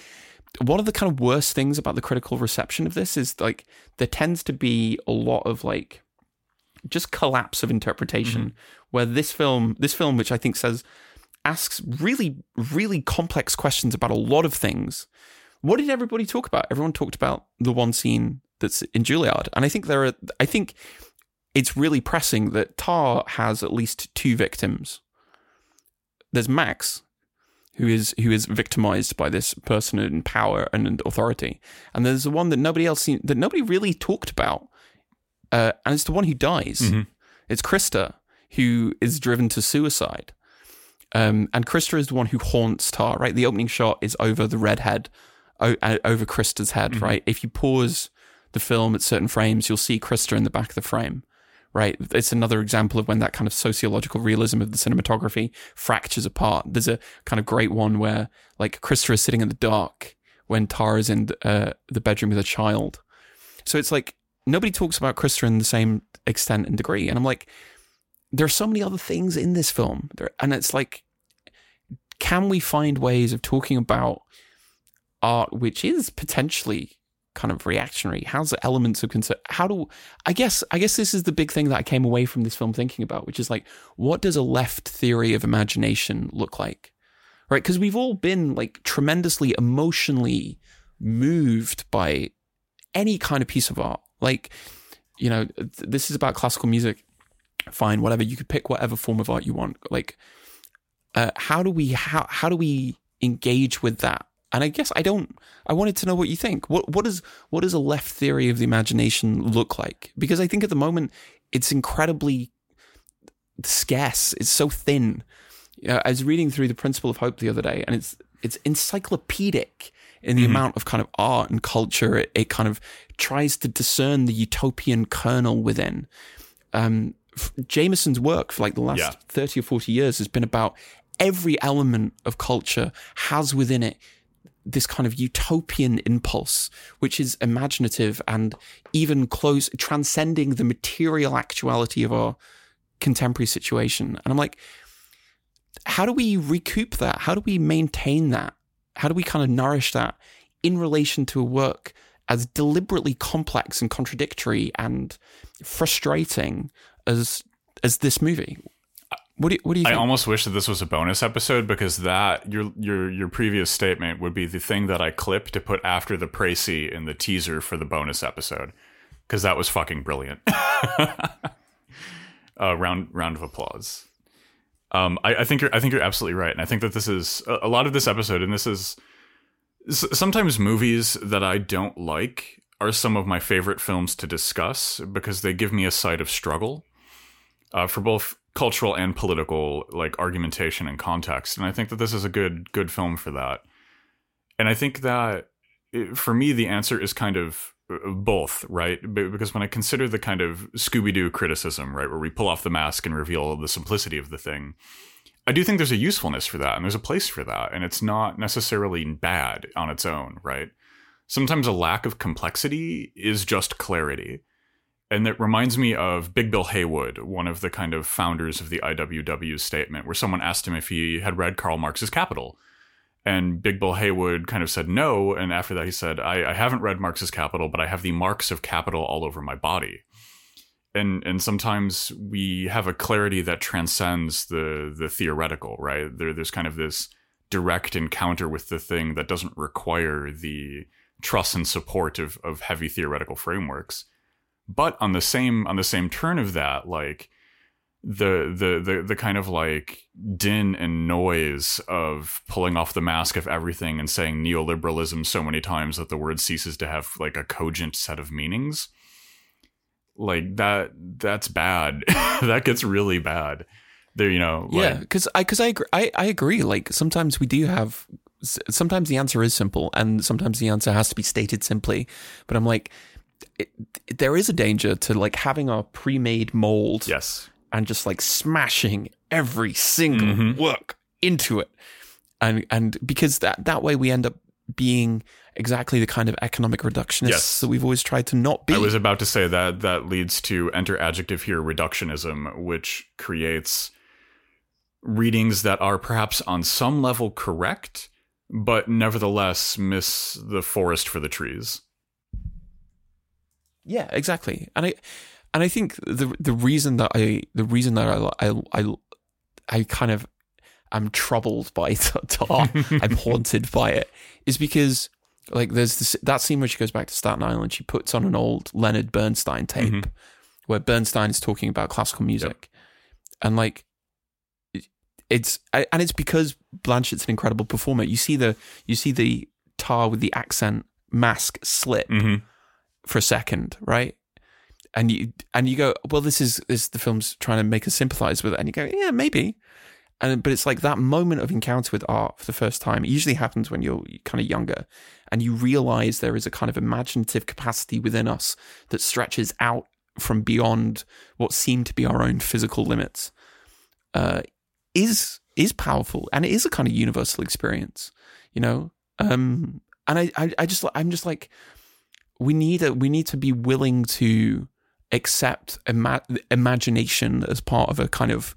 one of the kind of worst things about the critical reception of this is like there tends to be a lot of like just collapse of interpretation mm-hmm. where this film this film which i think says asks really really complex questions about a lot of things. What did everybody talk about? Everyone talked about the one scene that's in Juilliard. And i think there are i think it's really pressing that Tár has at least two victims. There's max who is who is victimized by this person in power and authority. And there's the one that nobody else seen, that nobody really talked about uh, and it's the one who dies. Mhm. it's krista who is driven to suicide. Um, and krista is the one who haunts Tár right? The opening shot is over the redhead, o- uh, over krista's head right? If you pause the film at certain frames you'll see krista in the back of the frame right? It's another example of when that kind of sociological realism of the cinematography fractures apart. There's a kind of great one where like Krista is sitting in the dark when Tara is in uh, the bedroom with a child. So it's like nobody talks about Krista in the same extent and degree. And I'm like, there are so many other things in this film. There, and it's like, can we find ways of talking about art which is potentially kind of reactionary? How's the elements of concern how do i guess i guess this is the big thing that i came away from this film thinking about which is like what does a left theory of imagination look like? Right? Because we've all been like tremendously emotionally moved by any kind of piece of art. Like you know th- this is about classical music. Fine whatever. You could pick whatever form of art you want. Like uh, how do we how how do we engage with that and I guess I don't. I wanted to know what you think. What what does what does a left theory of the imagination look like? Because I think at the moment it's incredibly scarce. It's so thin. You know, I was reading through the Principle of Hope the other day, and it's it's encyclopedic in the amount of kind of art and culture it, it kind of tries to discern the utopian kernel within. Um, Jameson's work for like the last Yeah. 30 or 40 years has been about every element of culture has within it this kind of utopian impulse, which is imaginative and even close, transcending the material actuality of our contemporary situation. And I'm like, how do we recoup that? How do we maintain that? How do we kind of nourish that in relation to a work as deliberately complex and contradictory and frustrating as as this movie? What do you, what do you I think? almost wish that this was a bonus episode because that your your your previous statement would be the thing that I clip to put after the précis in the teaser for the bonus episode because that was fucking brilliant. uh, round round of applause. Um, I, I think you're I think you're absolutely right, and I think that this is a, a lot of this episode, and this is sometimes movies that I don't like are some of my favorite films to discuss because they give me a side of struggle uh, for both cultural and political like argumentation and context and i think that this is a good good film for that. And i think that it, for me the answer is kind of uh, both right? Because when i consider the kind of scooby-doo criticism right where we pull off the mask and reveal the simplicity of the thing i do think there's a usefulness for that and there's a place for that and it's not necessarily bad on its own right? Sometimes a lack of complexity is just clarity and that reminds me of Big Bill Haywood, one of the kind of founders of the IWW statement, where someone asked him if he had read Karl Marx's Capital. And Big Bill Haywood kind of said no. And after that, he said, I, I haven't read Marx's Capital, but I have the marks of capital all over my body. And, and sometimes we have a clarity that transcends the, the theoretical, right? There, there's kind of this direct encounter with the thing that doesn't require the trust and support of, of heavy theoretical frameworks but on the same on the same turn of that like the the the the kind of like din and noise of pulling off the mask of everything and saying neoliberalism so many times that the word ceases to have like a cogent set of meanings like that that's bad that gets really bad there you know like, yeah, because I because I, agree, I I agree. Like sometimes we do have. Sometimes the answer is simple, and sometimes the answer has to be stated simply. But I'm like, it, there is a danger to like having a pre-made mold yes and just like smashing every single Mhm. work into it, and and because that that way we end up being exactly the kind of economic reductionists Yes. that we've always tried to not be. I was about to say that that leads to enter adjective here reductionism, which creates readings that are perhaps on some level correct, but nevertheless miss the forest for the trees. Yeah, exactly. And I and I think the the reason that I the reason that I I I, I kind of am troubled by Tár, I'm haunted by it, is because like there's this that scene where she goes back to Staten Island. She puts on an old Leonard Bernstein tape Mhm. where Bernstein is talking about classical music, and like it's and it's because Blanchett's an incredible performer. You see the you see the Tár with the accent mask slip hmm for a second, right? And you and you go, well, this is this the film's trying to make us sympathize with it, and you go, yeah, maybe. And but it's like that moment of encounter with art for the first time. It usually happens when you're kind of younger, and you realize there is a kind of imaginative capacity within us that stretches out from beyond what seem to be our own physical limits. Uh, is is powerful, and it is a kind of universal experience, you know. Um, and I, I, I just, I'm just like, we need a, we need to be willing to accept ima- imagination as part of a kind of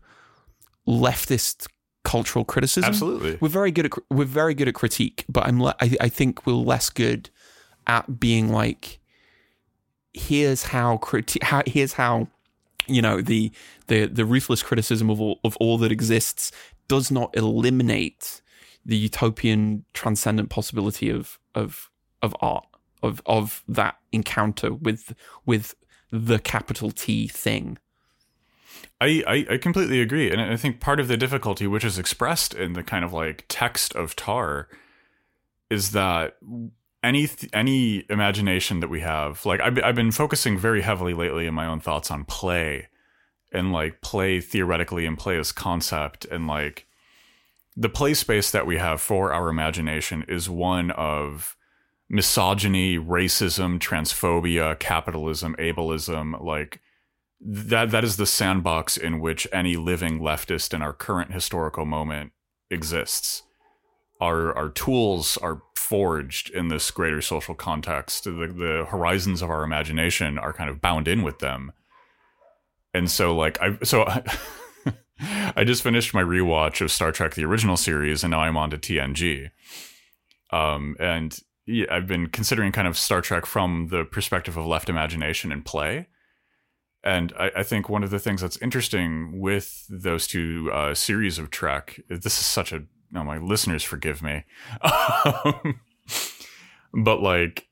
leftist cultural criticism. Absolutely. We're very good at we're very good at critique, but I'm le- I, I think we're less good at being like here's how criti- how here's how you know the the the ruthless criticism of all of all that exists does not eliminate the utopian transcendent possibility of of of art of of that encounter with with the capital T thing. I, I, I completely agree. And I think part of the difficulty, which is expressed in the kind of like text of Tár, is that any th- any imagination that we have, like I've, I've been focusing very heavily lately in my own thoughts on play and like play theoretically and play as concept and like the play space that we have for our imagination is one of misogyny, racism, transphobia, capitalism, ableism, like that that is the sandbox in which any living leftist in our current historical moment exists. Our our tools are forged in this greater social context. The the horizons of our imagination are kind of bound in with them. And so like I so I, I just finished my rewatch of Star Trek the original series and now I'm on to TNG. Um and yeah, I've been considering kind of Star Trek from the perspective of left imagination and play. And I, I think one of the things that's interesting with those two uh, series of Trek, this is such a no, my listeners forgive me, um, but like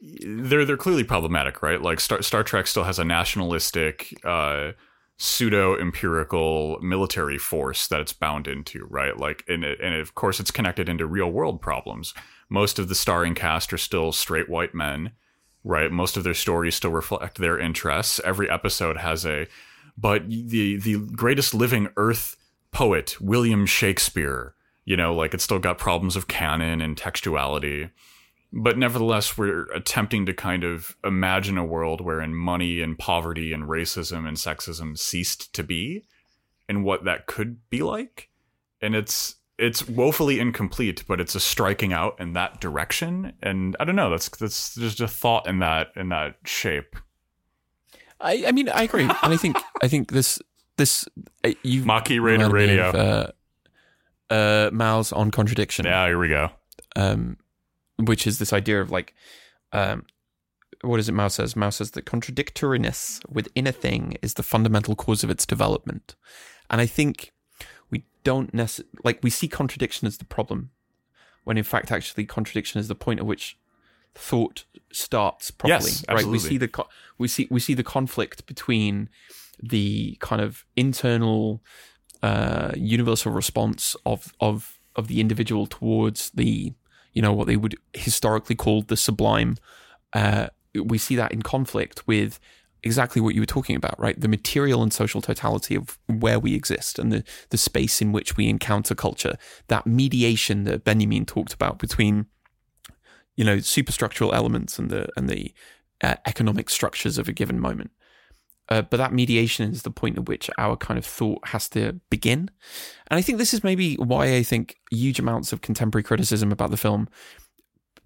they're they're clearly problematic, right? Like Star Star Trek still has a nationalistic, uh, pseudo empirical military force that it's bound into, right? Like, and it, and of course it's connected into real world problems. Most of the starring cast are still straight white men, right? Most of their stories still reflect their interests. Every episode has a, but the the greatest living Earth poet, William Shakespeare, you know, like it's still got problems of canon and textuality. But nevertheless, we're attempting to kind of imagine a world wherein money and poverty and racism and sexism ceased to be and what that could be like. And it's it's woefully incomplete, but it's a striking out in that direction. And I don't know, that's that's just a thought in that in that shape. I, I mean, I agree, and I think I think this this uh, you Maquis Raider Radio. uh, uh, Mao's on contradiction. Yeah, here we go. Um, which is this idea of like, um, what is it? Mao says. Mao says that contradictoriness within a thing is the fundamental cause of its development, and I think we don't necessarily like we see contradiction as the problem, when in fact actually contradiction is the point at which thought starts properly. Yes, right? We see the co- we see we see the conflict between the kind of internal uh, universal response of of of the individual towards the you know what they would historically call the sublime. Uh, we see that in conflict with exactly what you were talking about, right? The material and social totality of where we exist and the the space in which we encounter culture. That mediation that Benjamin talked about between you know superstructural elements and the and the uh, economic structures of a given moment. Uh, but that mediation is the point at which our kind of thought has to begin. And I think this is maybe why I think huge amounts of contemporary criticism about the film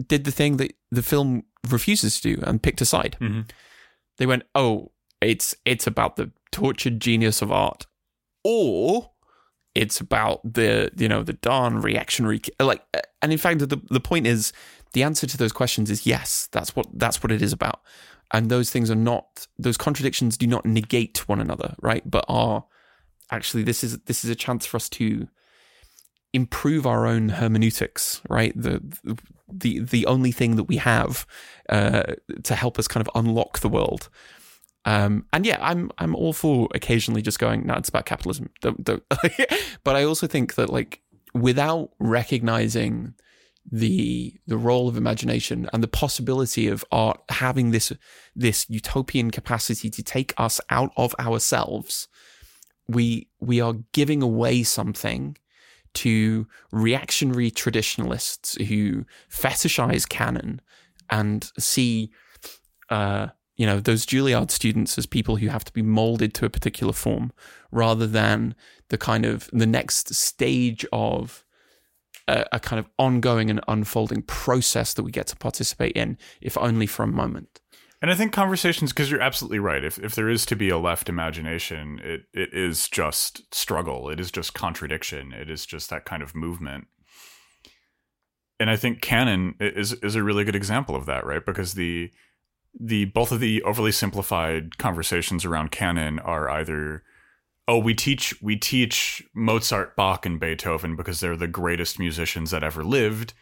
did the thing that the film refuses to do and picked a side. Mhm. They went, "Oh, it's it's about the tortured genius of art," or it's about the you know the darn reactionary like. And in fact, the the point is the answer to those questions is yes. That's what that's what it is about and those things are not those contradictions do not negate one another right but are actually this is this is a chance for us to improve our own hermeneutics right the the the only thing that we have uh, to help us kind of unlock the world um, and yeah, I'm I'm all for occasionally just going, no, it's about capitalism. Don't, don't. but I also think that like without recognizing the the role of imagination and the possibility of art having this this utopian capacity to take us out of ourselves we we are giving away something to reactionary traditionalists who fetishize canon and see uh you know those Juilliard students as people who have to be molded to a particular form rather than the kind of the next stage of a, a kind of ongoing and unfolding process that we get to participate in, if only for a moment. And I think conversations, because you're absolutely right. If if there is to be a left imagination, it it is just struggle. It is just contradiction. It is just that kind of movement. And I think canon is is a really good example of that, right? Because the the both of the overly simplified conversations around canon are either oh we teach we teach Mozart, Bach, and Beethoven because they're the greatest musicians that ever lived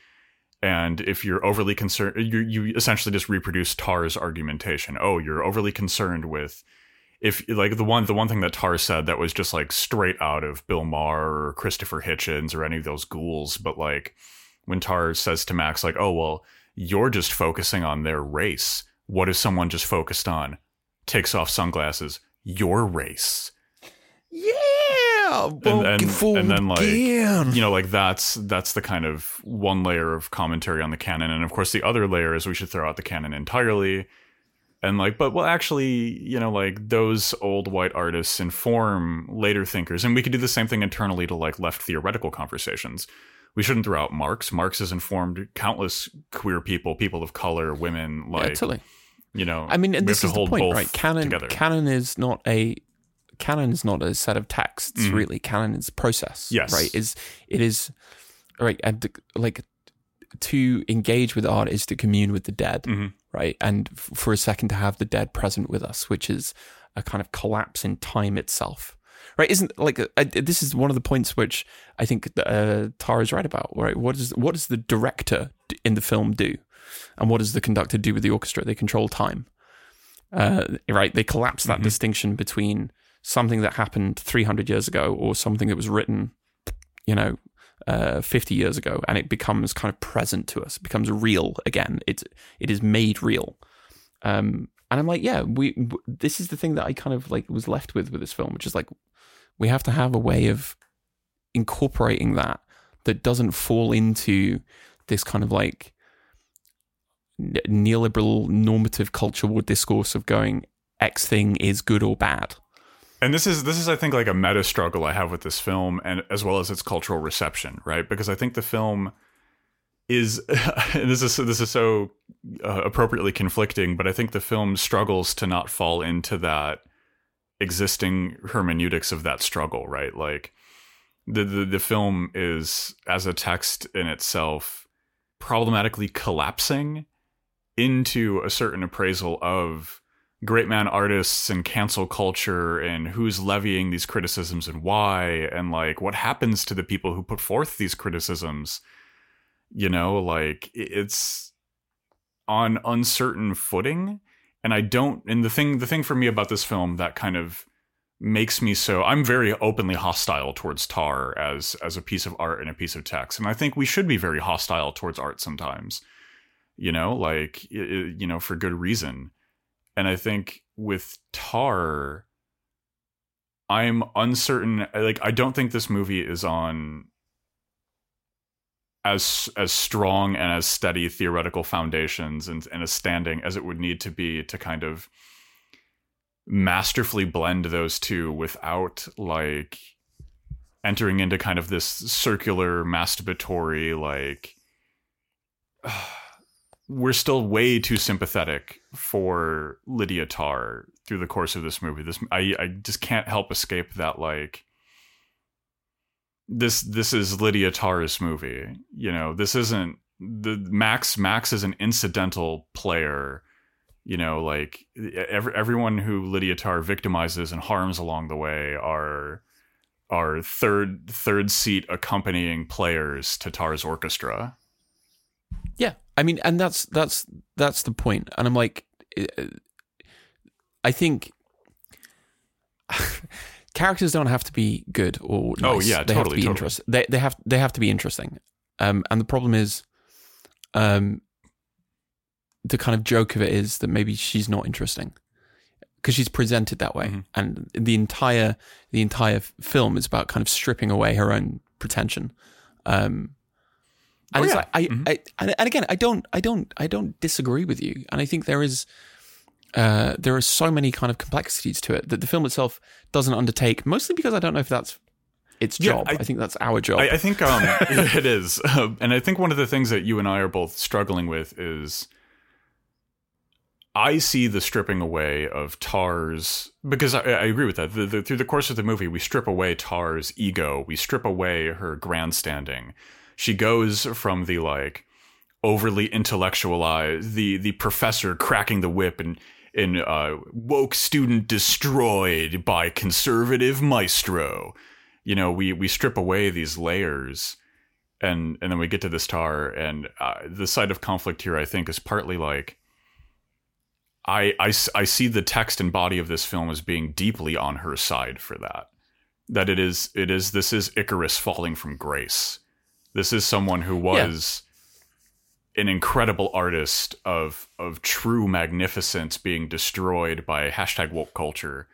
and if you're overly concerned you you essentially just reproduce Tár's argumentation oh you're overly concerned with if like the one the one thing that Tár said that was just like straight out of Bill Maher or Christopher Hitchens or any of those ghouls but like when Tár says to Max, like, "Oh well, you're just focusing on their race. What is someone just focused on?" Takes off sunglasses. Your race. Yeah, and, and, and then like you know like that's that's the kind of one layer of commentary on the canon. And of course the other layer is we should throw out the canon entirely. And like but well actually you know like those old white artists inform later thinkers. And we could do the same thing internally to like left theoretical conversations. We shouldn't throw out marx. Marx has informed countless queer people people of color women like yeah, totally. you know I mean, and this is the point, both right? Canon, together. canon is not a canon is not a set of texts. Mhm. Really, canon is a process. Yes. right. Is it is right and like to engage with art is to commune with the dead, Mhm. right? And f- for a second to have the dead present with us, which is a kind of collapse in time itself. Right, isn't like uh, this is one of the points which I think uh, Tara is right about. Right, what does what does the director in the film do, and what does the conductor do with the orchestra? They control time. Uh, right, they collapse that Mhm. distinction between something that happened 300 years ago or something that was written, you know, uh, 50 years ago, and it becomes kind of present to us. It becomes real again. It it is made real. Um, and I'm like, yeah, we. w- This is the thing that I kind of like was left with with this film, which is like, we have to have a way of incorporating that that doesn't fall into this kind of like neoliberal normative culture war discourse of going X thing is good or bad. And this is this is I think like a meta struggle I have with this film and as well as its cultural reception, right? Because I think the film is this is this is so uh, appropriately conflicting, but I think the film struggles to not fall into that existing hermeneutics of that struggle, right? Like the the, the film is as a text in itself problematically collapsing into a certain appraisal of great man artists and cancel culture and who's levying these criticisms and why and like what happens to the people who put forth these criticisms? You know like it's on uncertain footing and i don't and the thing the thing for me about this film that kind of makes me so i'm very openly hostile towards Tár as as a piece of art and a piece of text and i think we should be very hostile towards art sometimes. You know like you know for good reason and I think with Tár, I'm uncertain. Like, I don't think this movie is on as as strong and as steady theoretical foundations and, and as standing as it would need to be to kind of masterfully blend those two without like entering into kind of this circular masturbatory like we're still way too sympathetic for Lydia Tár through the course of this movie. This I I just can't help escape that like this this is Lydia Tár's movie. You know, this isn't the Max Max is an incidental player. You know, like every, everyone who Lydia Tár victimizes and harms along the way are are third third seat accompanying players to Tár's orchestra. I mean, and that's that's that's the point. And I'm like, uh, I think characters don't have to be good or nice. Oh, yeah, they have to totally, be totally. interesting. They they have they have to be interesting. Um, and the problem is, um, the kind of joke of it is that maybe she's not interesting because she's presented that way, Mhm. and the entire the entire film is about kind of stripping away her own pretension. Um, and Oh, it's yeah. like I, Mhm. I and, and again, I don't, I don't, I don't disagree with you, and I think there is, uh, there are so many kind of complexities to it that the film itself doesn't undertake. Mostly because I don't know if that's its Yeah, job. I- I, think that's our job. I, I think um, it is, Uh, and I think one of the things that you and I are both struggling with is I see the stripping away of Tár's because I, I agree with that. The, the, through the course of the movie, we strip away Tár's ego, we strip away her grandstanding. She goes from the like overly intellectualized, the the professor cracking the whip and in uh, woke student destroyed by conservative maestro. You know, we we strip away these layers, and and then we get to this Tár, and uh, the site of conflict here, I think, is partly like. I, I I see the text and body of this film as being deeply on her side for that. That it is it is this is Icarus falling from grace. This is someone who was an incredible artist of of true magnificence being destroyed by hashtag woke culture.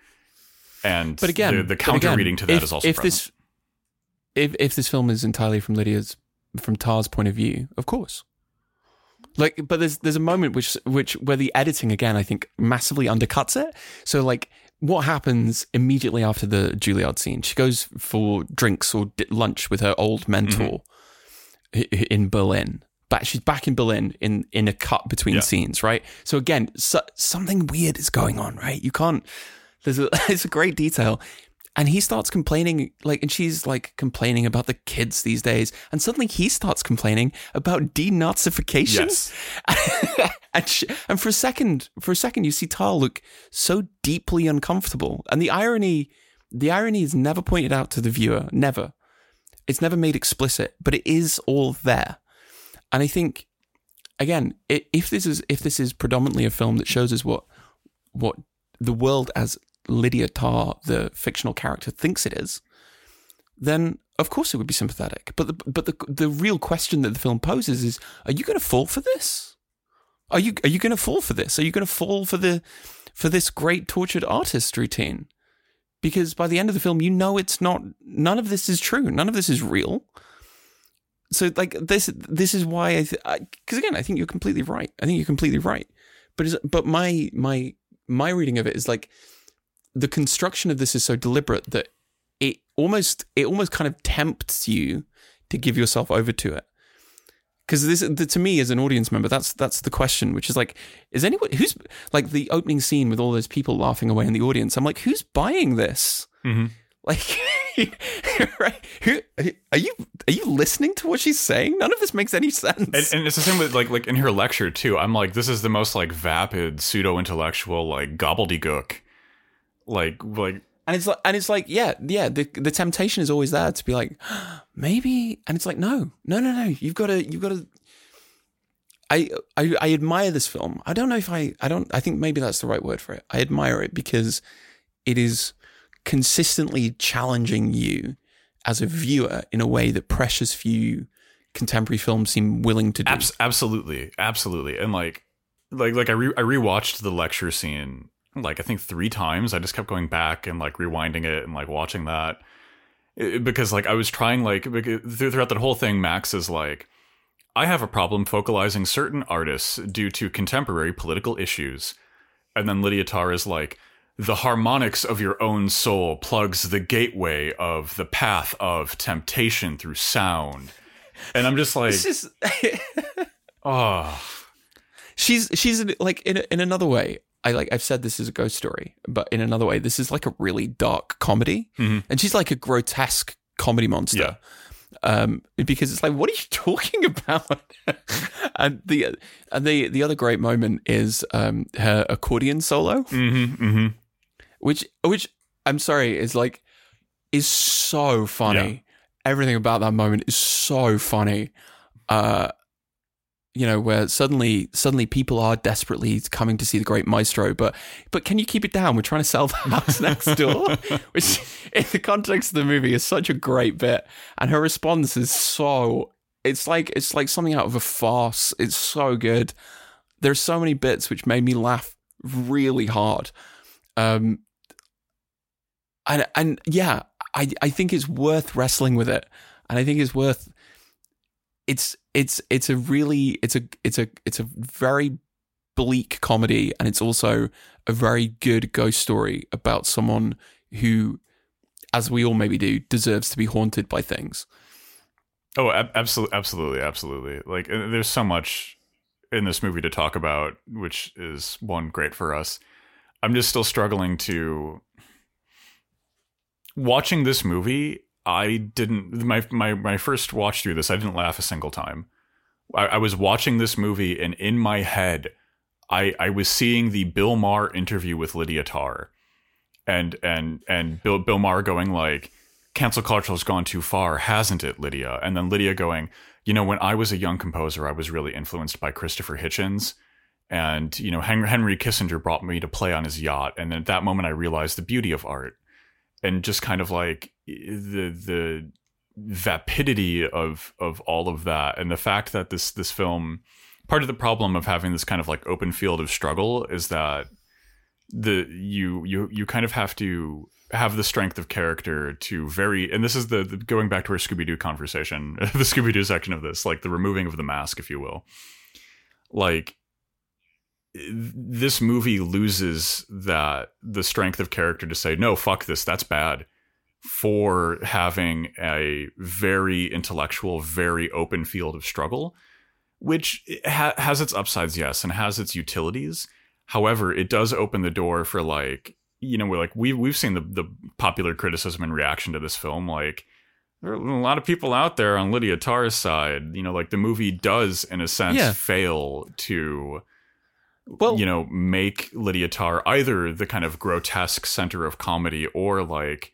And But again, the, the counter again, reading to that if, is also if present. this if if this film is entirely from Lydia's from Tár's point of view, of course. Like, but there's there's a moment which which where the editing again I think massively undercuts it. So like, what happens immediately after the Juilliard scene? She goes for drinks or lunch with her old mentor i- in Berlin. Back, she's back in Berlin in in a cut between Yeah. scenes, right? So again, so, something weird is going on, right? You can't. There's a it's a great detail, and he starts complaining like, and she's like complaining about the kids these days, and suddenly he starts complaining about denazification. Yes. and, she, and for a second, for a second, you see Tal look so deeply uncomfortable, and the irony, the irony is never pointed out to the viewer, never. It's never made explicit, but it is all there. And I think, again, if this is if this is predominantly a film that shows us what what the world as Lydia Tár, the fictional character, thinks it is, then of course it would be sympathetic. But the but the the real question that the film poses is: Are you going to fall for this? Are you are you going to fall for this? Are you going to fall for the for this great tortured artist routine? Because by the end of the film, you know it's not. None of this is true. None of this is real. So like this this is why I because again I think you're completely right. I think you're completely right. But is, but my my my reading of it is like the construction of this is so deliberate that it almost it almost kind of tempts you to give yourself over to it. Because this, the, to me, as an audience member, that's that's the question, which is like, is anyone who's like the opening scene with all those people laughing away in the audience? I'm like, who's buying this? Mhm. Like, right? Who, are you are you listening to what she's saying? None of this makes any sense. And, and it's the same with like like in her lecture too. I'm like, this is the most like vapid, pseudo intellectual, like gobbledygook. Like like And it's like, and it's like, yeah, yeah. The the temptation is always there to be like, maybe, and it's like, no, no, no, no. You've got to, you've got to. I, I I admire this film. I don't know if I I don't I think maybe that's the right word for it. I admire it because it is consistently challenging you as a viewer in a way that precious few contemporary films seem willing to do. abs- absolutely, absolutely, and like like like I re- I rewatched the lecture scene like I think three times. I just kept going back and like rewinding it and like watching that It- because like I was trying like throughout that whole thing, Max is like. I have a problem focalizing certain artists due to contemporary political issues. And then Lydia Tár is like, the harmonics of your own soul plugs the gateway of the path of temptation through sound. And I'm just like, It's just oh, she's she's like in in another way. I like I've said this is a ghost story, but in another way, this is like a really dark comedy, Mhm. and she's like a grotesque comedy monster. Yeah. Um, because it's like, what are you talking about? and the and the the other great moment is um her accordion solo, mm-hmm, mm-hmm. which which I'm sorry is like is so funny. Everything about that moment is so funny. Uh, you know, where suddenly suddenly people are desperately coming to see the great maestro, but but can you keep it down? We're trying to sell the house next door, which in the context of the movie is such a great bit, and her response is so it's like it's like something out of a farce. It's so good. There's so many bits which made me laugh really hard. Um, and and yeah, I I think it's worth wrestling with it, and I think it's worth. It's it's it's a really it's a it's a it's a very bleak comedy, and it's also a very good ghost story about someone who, as we all maybe do, deserves to be haunted by things. Oh, ab- absolutely, absolutely, absolutely. Like, there's so much in this movie to talk about, which is one great for us. I'm just still struggling to watching this movie. I didn't my my my first watch through this. I didn't laugh a single time. I, I was watching this movie, and in my head, I I was seeing the Bill Maher interview with Lydia Tár, and and and Bill Bill Maher going like cancel culture has gone too far, hasn't it, Lydia? And then Lydia going, you know, when I was a young composer, I was really influenced by Christopher Hitchens. And, you know, Henry, Kissinger brought me to play on his yacht. And at that moment, I realized the beauty of art and just kind of like the, the, vapidity of of all of that and the fact that this this film part of the problem of having this kind of like open field of struggle is that the you you you kind of have to have the strength of character to very and this is the, the going back to our scooby-doo conversation the scooby-doo section of this like the removing of the mask if you will. Like this movie loses that the strength of character to say no fuck this that's bad for having a very intellectual very open field of struggle which ha- has its upsides yes and has its utilities however it does open the door for like you know we're like we we've seen the the popular criticism and reaction to this film like there are a lot of people out there on Lydia Tár's side you know like the movie does in a sense Yeah. fail to Well, you know, make Lydia Tár either the kind of grotesque center of comedy or like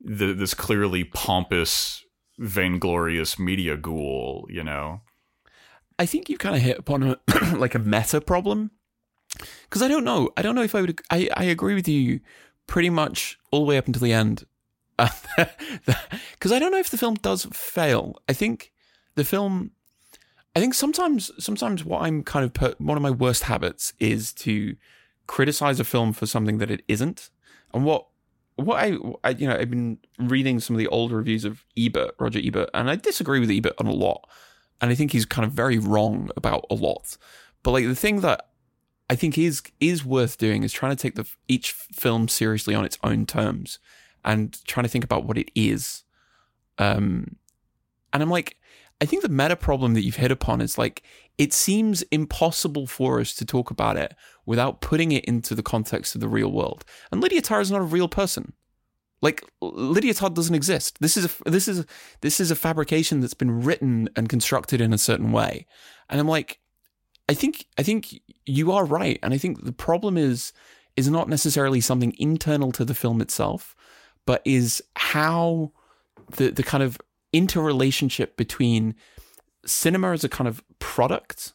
the, this clearly pompous, vainglorious media ghoul, you know? I think you kind of hit upon a, like a meta problem because I don't know. I don't know if I would. I, I agree with you pretty much all the way up until the end. Because I don't know if the film does fail. I think the film. I think sometimes, sometimes what I'm kind of one of my worst habits is to criticize a film for something that it isn't. And what what I, I you know I've been reading some of the old reviews of Ebert, Roger Ebert, and I disagree with Ebert on a lot and I think he's kind of very wrong about a lot. But like the thing that I think is is worth doing is trying to take the each film seriously on its own terms and trying to think about what it is. Um, and I'm like, I think the meta problem that you've hit upon is like it seems impossible for us to talk about it without putting it into the context of the real world. And Lydia Tár is not a real person. Like Lydia Tár doesn't exist. This is a this is this is a fabrication that's been written and constructed in a certain way. And I'm like, I think I think you are right. And I think the problem is is not necessarily something internal to the film itself, but is how the the kind of interrelationship between cinema as a kind of product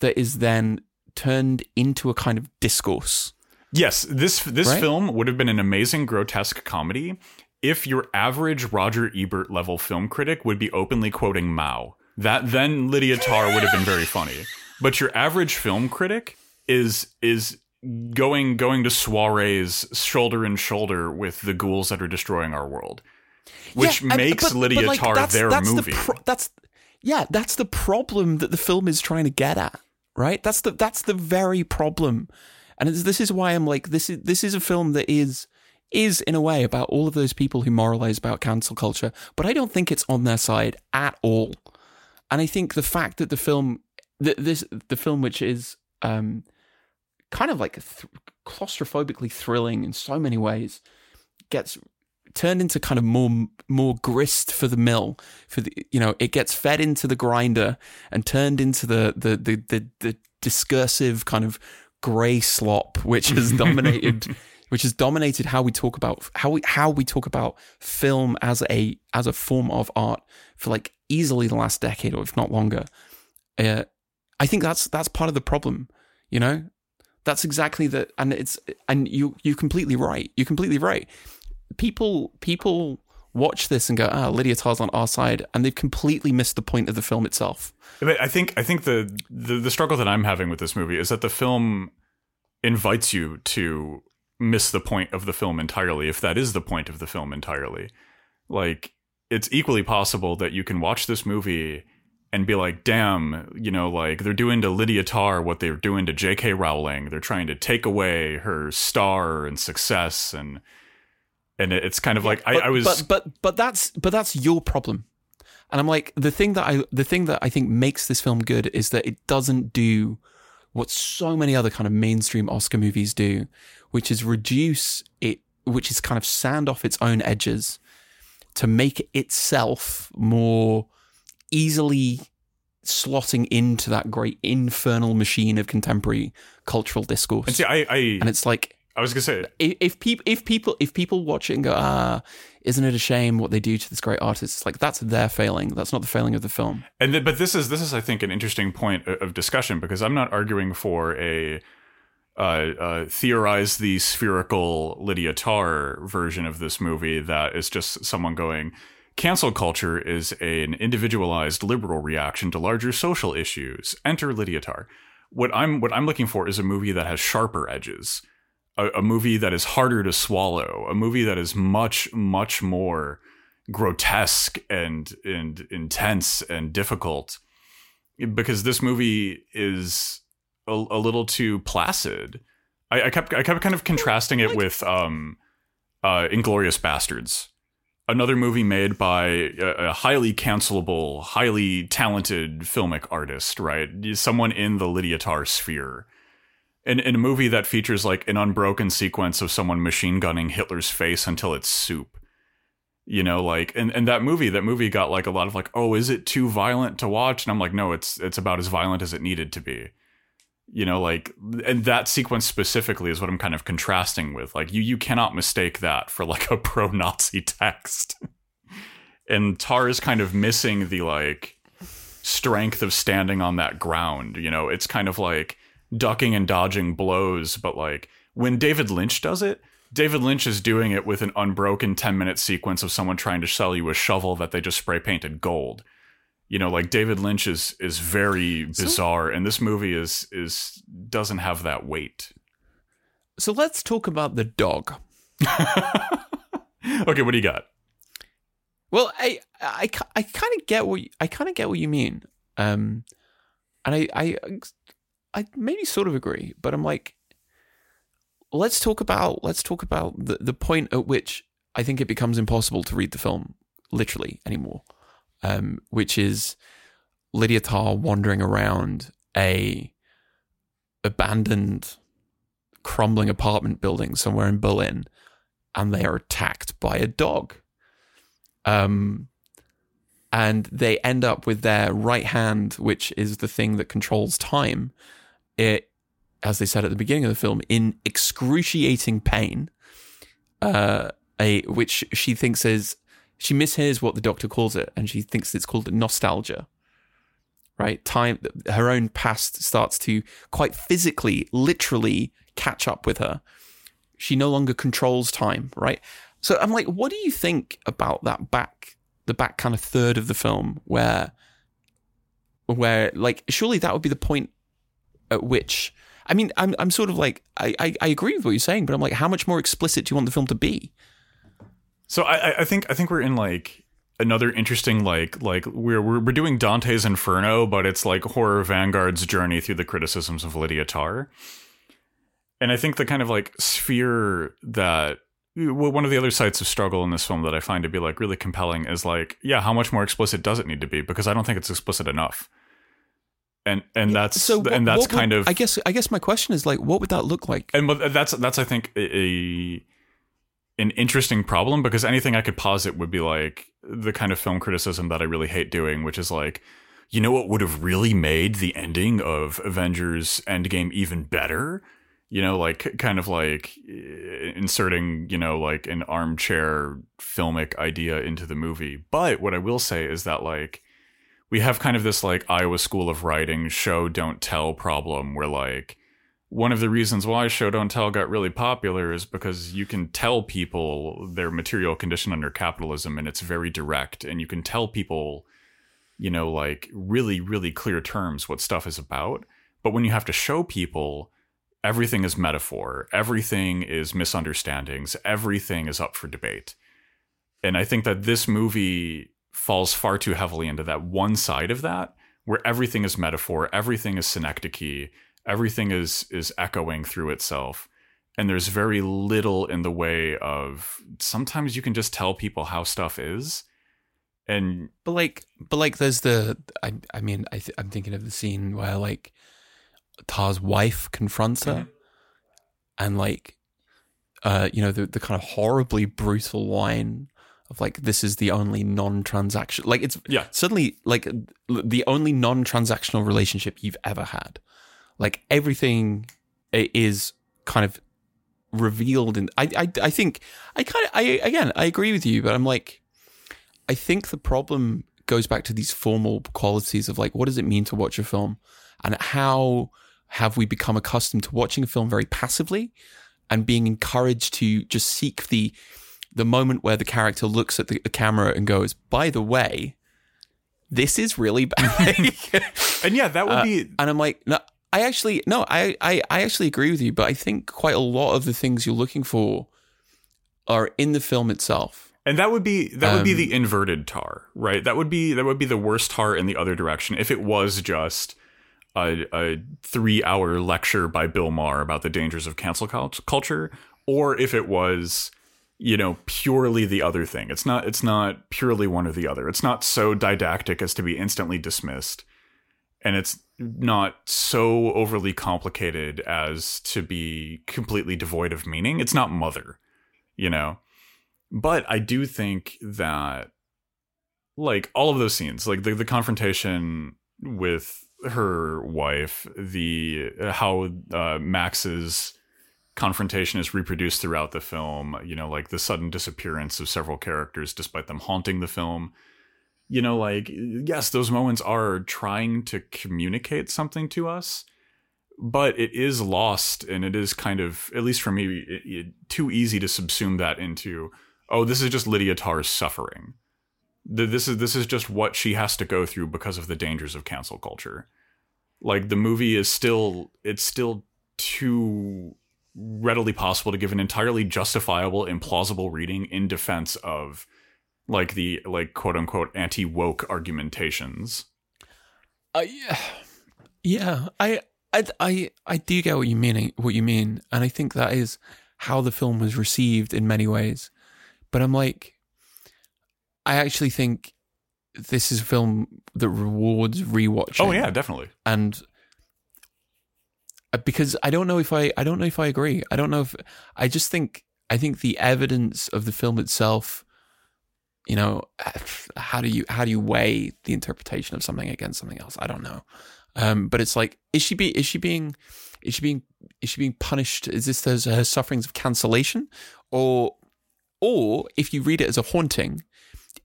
that is then turned into a kind of discourse. Yes, this this Right? film would have been an amazing grotesque comedy if your average Roger Ebert level film critic would be openly quoting Mao. That then Lydia Tár would have been very funny. But your average film critic is is going going to soirees shoulder and shoulder with the ghouls that are destroying our world. Which Yeah, makes but- but, Lydia like, Tár that's- their that's the movie. pro- that's yeah, that's the problem that the film is trying to get at, right? That's the that's the very problem, and it's, this is why I'm like this is this is a film that is is in a way about all of those people who moralize about cancel culture, but I don't think it's on their side at all. And I think the fact that the film, th- this the film which is um, kind of like th- claustrophobically thrilling in so many ways, gets turned into kind of more more grist for the mill for the you know it gets fed into the grinder and turned into the the the the, the discursive kind of gray slop which has dominated which has dominated how we talk about how we how we talk about film as a as a form of art for like easily the last decade or if not longer. Uh, i think that's that's part of the problem you know? That's exactly the and it's and you you're completely right. You're completely right people people watch this and go, ah, Lydia Tár's on our side, and they've completely missed the point of the film itself. I think I think the, the the struggle that I'm having with this movie is that the film invites you to miss the point of the film entirely, if that is the point of the film entirely. Like it's equally possible that you can watch this movie and be like, damn, you know, like they're doing to Lydia Tár what they're doing to J.K. Rowling. They're trying to take away her star and success and and it's kind of like I, But, I was but but but that's but that's your problem. And I'm like the thing that I the thing that I think makes this film good is that it doesn't do what so many other kind of mainstream Oscar movies do, which is reduce it, which is kind of sand off its own edges to make itself more easily slotting into that great infernal machine of contemporary cultural discourse. and see I I, and it's like I was gonna say if, if people if people if people watch it and go ah isn't it a shame what they do to this great artist it's like that's their failing that's not the failing of the film And th- but this is this is I think an interesting point of discussion because I'm not arguing for a uh, uh, theorize the spherical Lydia Tár version of this movie that is just someone going, Cancel culture is an individualized liberal reaction to larger social issues. Enter Lydia Tár. What I'm what I'm looking for is a movie that has sharper edges, a, a movie that is harder to swallow, a movie that is much much more grotesque and and intense and difficult. Because this movie is a, a little too placid. I, I kept I kept kind of contrasting it with um, uh, Inglourious Basterds another movie made by a, a, highly cancelable, highly talented filmic artist, right? Someone in the Lydia Tár sphere. In, in a movie that features like an unbroken sequence of someone machine gunning Hitler's face until it's soup. You know, like and, and that movie, that movie got like a lot of like, oh, is it too violent to watch? And I'm like, no, it's it's about as violent as it needed to be you know like and that sequence specifically is what i'm kind of contrasting with like you you cannot mistake that for like a pro-nazi text and Tár is kind of missing the like strength of standing on that ground you know it's kind of like ducking and dodging blows but like when david lynch does it david lynch is doing it with an unbroken 10 minute sequence of someone trying to sell you a shovel that they just spray painted gold. You know like david lynch is is very bizarre so, and this movie is is doesn't have that weight. So let's talk about the dog. Okay what do you got? Well i i, I kind of get what you, i kind of get what you mean. Um and i i i maybe sort of agree but i'm like let's talk about let's talk about the, the point at which i think it becomes impossible to read the film literally anymore um, which is Lydia Tár wandering around a abandoned, crumbling apartment building somewhere in Berlin, and they are attacked by a dog. Um, and they end up with their right hand, which is the thing that controls time. It, as they said at the beginning of the film, in excruciating pain. Uh, a which she thinks is she mishears what the doctor calls it and she thinks it's called nostalgia right time her own past starts to quite physically literally catch up with her she no longer controls time right so i'm like what do you think about that back the back kind of third of the film where where like surely that would be the point at which I mean, I'm I'm sort of like I, I, I agree with what you're saying, but I'm like, how much more explicit do you want the film to be? So I, I think I think we're in like another interesting like like we're, we're we're doing Dante's Inferno, but it's like horror vanguard's journey through the criticisms of Lydia Tár. And I think the kind of like sphere that one of the other sites of struggle in this film that I find to be like really compelling is like, yeah, how much more explicit does it need to be? Because I don't think it's explicit enough. And and that's so what, and that's kind of I guess I guess my question is like, what would that look like? And that's that's I think a an interesting problem because anything I could posit would be like the kind of film criticism that I really hate doing, which is like, you know what would have really made the ending of Avengers Endgame even better? You know, like kind of like inserting, you know, like an armchair filmic idea into the movie. But what I will say is that like we have kind of this like Iowa School of Writing show don't tell problem where like one of the reasons why show don't tell got really popular is because you can tell people their material condition under capitalism and it's very direct and you can tell people you know like really really clear terms what stuff is about. But when you have to show people everything is metaphor everything is misunderstandings everything is up for debate. And i think that this movie falls far too heavily into that one side of that where everything is metaphor everything is synecdoche everything is is echoing through itself. And there's very little in the way of sometimes you can just tell people how stuff is. And but like but like there's the i, I mean I th- i'm thinking of the scene where like Tár's wife confronts her. Mm-hmm. and like uh you know the, the kind of horribly brutal line of like this is the only non-transaction like it's yeah. suddenly like the only non-transactional relationship you've ever had. Like everything is kind of revealed and I, I I think I kind of I again I agree with you but I'm like I think the problem goes back to these formal qualities of like what does it mean to watch a film? And how have we become accustomed to watching a film very passively and being encouraged to just seek the the moment where the character looks at the, the camera and goes, "By the way, this is really bad," And yeah, that would Uh, be and I'm like, no, I actually no, I, I I actually agree with you, but I think quite a lot of the things you're looking for are in the film itself. And that would be that would be Um, the inverted Tár, right? That would be that would be the worst Tár in the other direction if it was just a, a three hour lecture by Bill Maher about the dangers of cancel culture, or if it was you know purely the other thing. It's not it's not purely one or the other. It's not so didactic as to be instantly dismissed, and it's not so overly complicated as to be completely devoid of meaning. It's not Mother, you know but I do think that like all of those scenes, like the the confrontation with her wife, the how uh, Max's confrontation is reproduced throughout the film, you know, like the sudden disappearance of several characters despite them haunting the film. You know, like yes, those moments are trying to communicate something to us, but it is lost and it is kind of at least for me it, it, too easy to subsume that into oh, this is just Lydia Tár's suffering. This is this is just what she has to go through because of the dangers of cancel culture. Like the movie is still it's still too readily possible to give an entirely justifiable, implausible reading in defense of like the like quote unquote anti woke argumentations. Uh, yeah, yeah. I, I, I, I do get what you mean. What you mean, and I think that is how the film was received in many ways. But I'm like, I actually think this is a film that rewards rewatching. Oh yeah, definitely. and because I don't know if I, I don't know if I agree. I don't know if I just think I think the evidence of the film itself. You know, how do you how do you weigh the interpretation of something against something else? I don't know. Um, but it's like, is she be is she being is she being is she being punished? Is this those her sufferings of cancellation, or or if you read it as a haunting,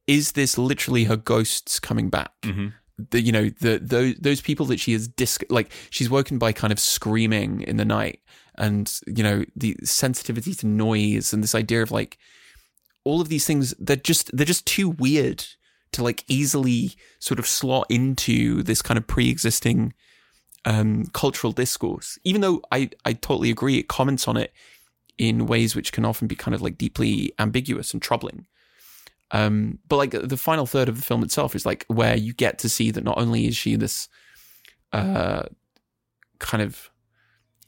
is this literally her ghosts coming back? hmm the you know the those those people that she is disc like she's woken by kind of screaming in the night and you know the sensitivity to noise and this idea of like all of these things they're just they're just too weird to like easily sort of slot into this kind of pre-existing um cultural discourse. Even though i i totally agree it comments on it in ways which can often be kind of like deeply ambiguous and troubling um, but like the final third of the film itself is like where you get to see that not only is she this uh, kind of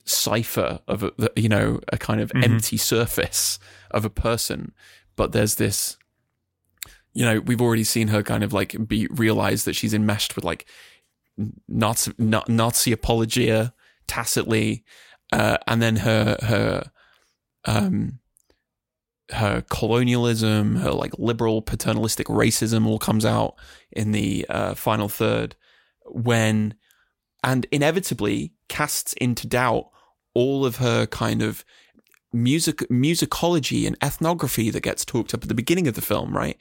cipher of a, you know a kind of Mhm. empty surface of a person, but there's this you know we've already seen her kind of like be realize that she's enmeshed with like Nazi Na- Nazi apologia tacitly, uh, and then her her um her colonialism, her like liberal paternalistic racism all comes out in the uh, final third when and inevitably casts into doubt all of her kind of music musicology and ethnography that gets talked up at the beginning of the film, right?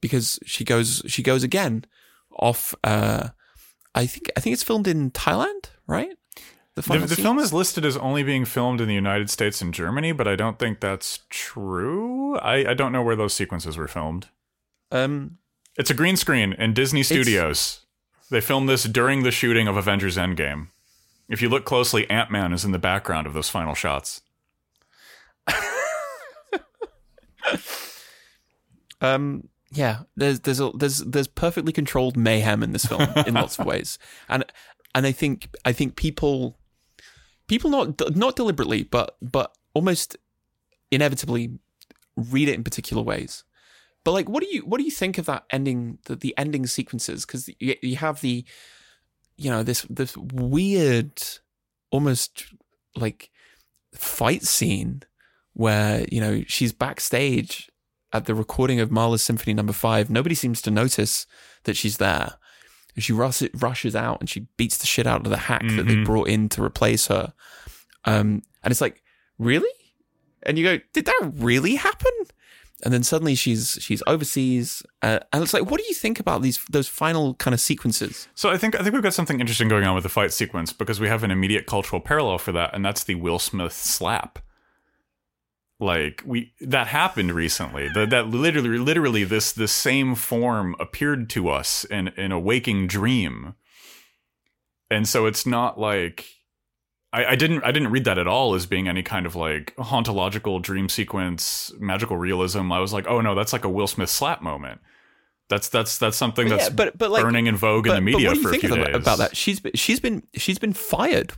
Because she goes she goes again off uh I think I think it's filmed in Thailand, right? The, the scene? film is listed as only being filmed in the United States and Germany, but I don't think that's true. I, I don't know where those sequences were filmed. um It's a green screen in Disney Studios. They filmed this during the shooting of Avengers Endgame. If you look closely, Ant Man is in the background of those final shots. Um, yeah, there's there's a, there's there's perfectly controlled mayhem in this film in lots of ways, and and I think I think people people not not deliberately, but but almost inevitably read it in particular ways. But like, what do you what do you think of that ending the, the ending sequences? Because you, you have the you know this this weird almost like fight scene where you know she's backstage at the recording of Mahler's Symphony Number Five. Nobody seems to notice that she's there. And she rush, rushes out and she beats the shit out of the hack that they Mhm. brought in to replace her. Um, and it's like, really? And you go, did that really happen? And then suddenly she's she's overseas, uh, and it's like, what do you think about these those final kind of sequences? So I think I think we've got something interesting going on with the fight sequence because we have an immediate cultural parallel for that, and that's the Will Smith slap. Like we that happened recently. That that literally literally this this same form appeared to us in in a waking dream. And so it's not like I, I didn't I didn't read that at all as being any kind of like hauntological dream sequence magical realism. I was like oh no that's like a Will Smith slap moment. That's that's that's something that's yeah, but but like burning in vogue in the media but what do you for a few about, days. about that? She's been, she's been she's been fired,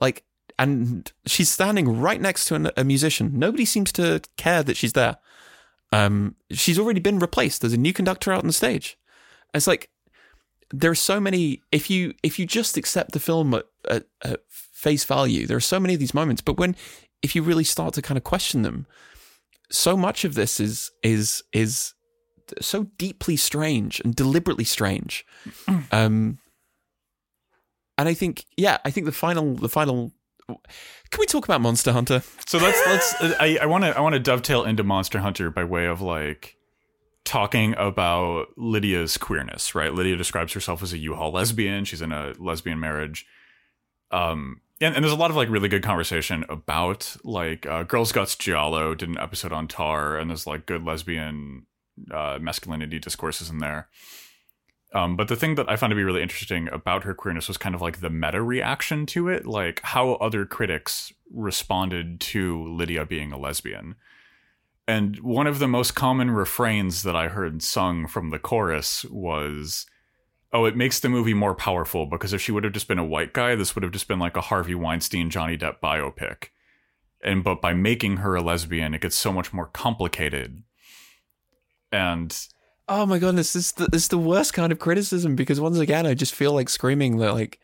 like, and she's standing right next to an, a musician. Nobody seems to care that she's there. Um, she's already been replaced. There's a new conductor out on the stage. It's like there are so many. If you if you just accept the film at, at, at face value, there are so many of these moments. But when if you really start to kind of question them, so much of this is is is so deeply strange and deliberately strange. Um, and I think, yeah, I think the final, the final. Can we talk about Monster Hunter? So let's let's I want to I want to dovetail into Monster Hunter by way of like talking about Lydia's queerness, right? Lydia describes herself as a U-Haul lesbian. She's in a lesbian marriage. Um and, and there's a lot of like really good conversation about like uh, Girls Guts Giallo did an episode on Tár and there's like good lesbian uh, masculinity discourses in there. Um, but the thing that I found to be really interesting about her queerness was kind of like the meta reaction to it, like how other critics responded to Lydia being a lesbian. And one of the most common refrains that I heard sung from the chorus was, Oh, it makes the movie more powerful because if she would have just been a white guy, this would have just been like a Harvey Weinstein, Johnny Depp biopic. And but by making her a lesbian, it gets so much more complicated. And Oh my goodness, this is the, this is the worst kind of criticism because once again, I just feel like screaming that like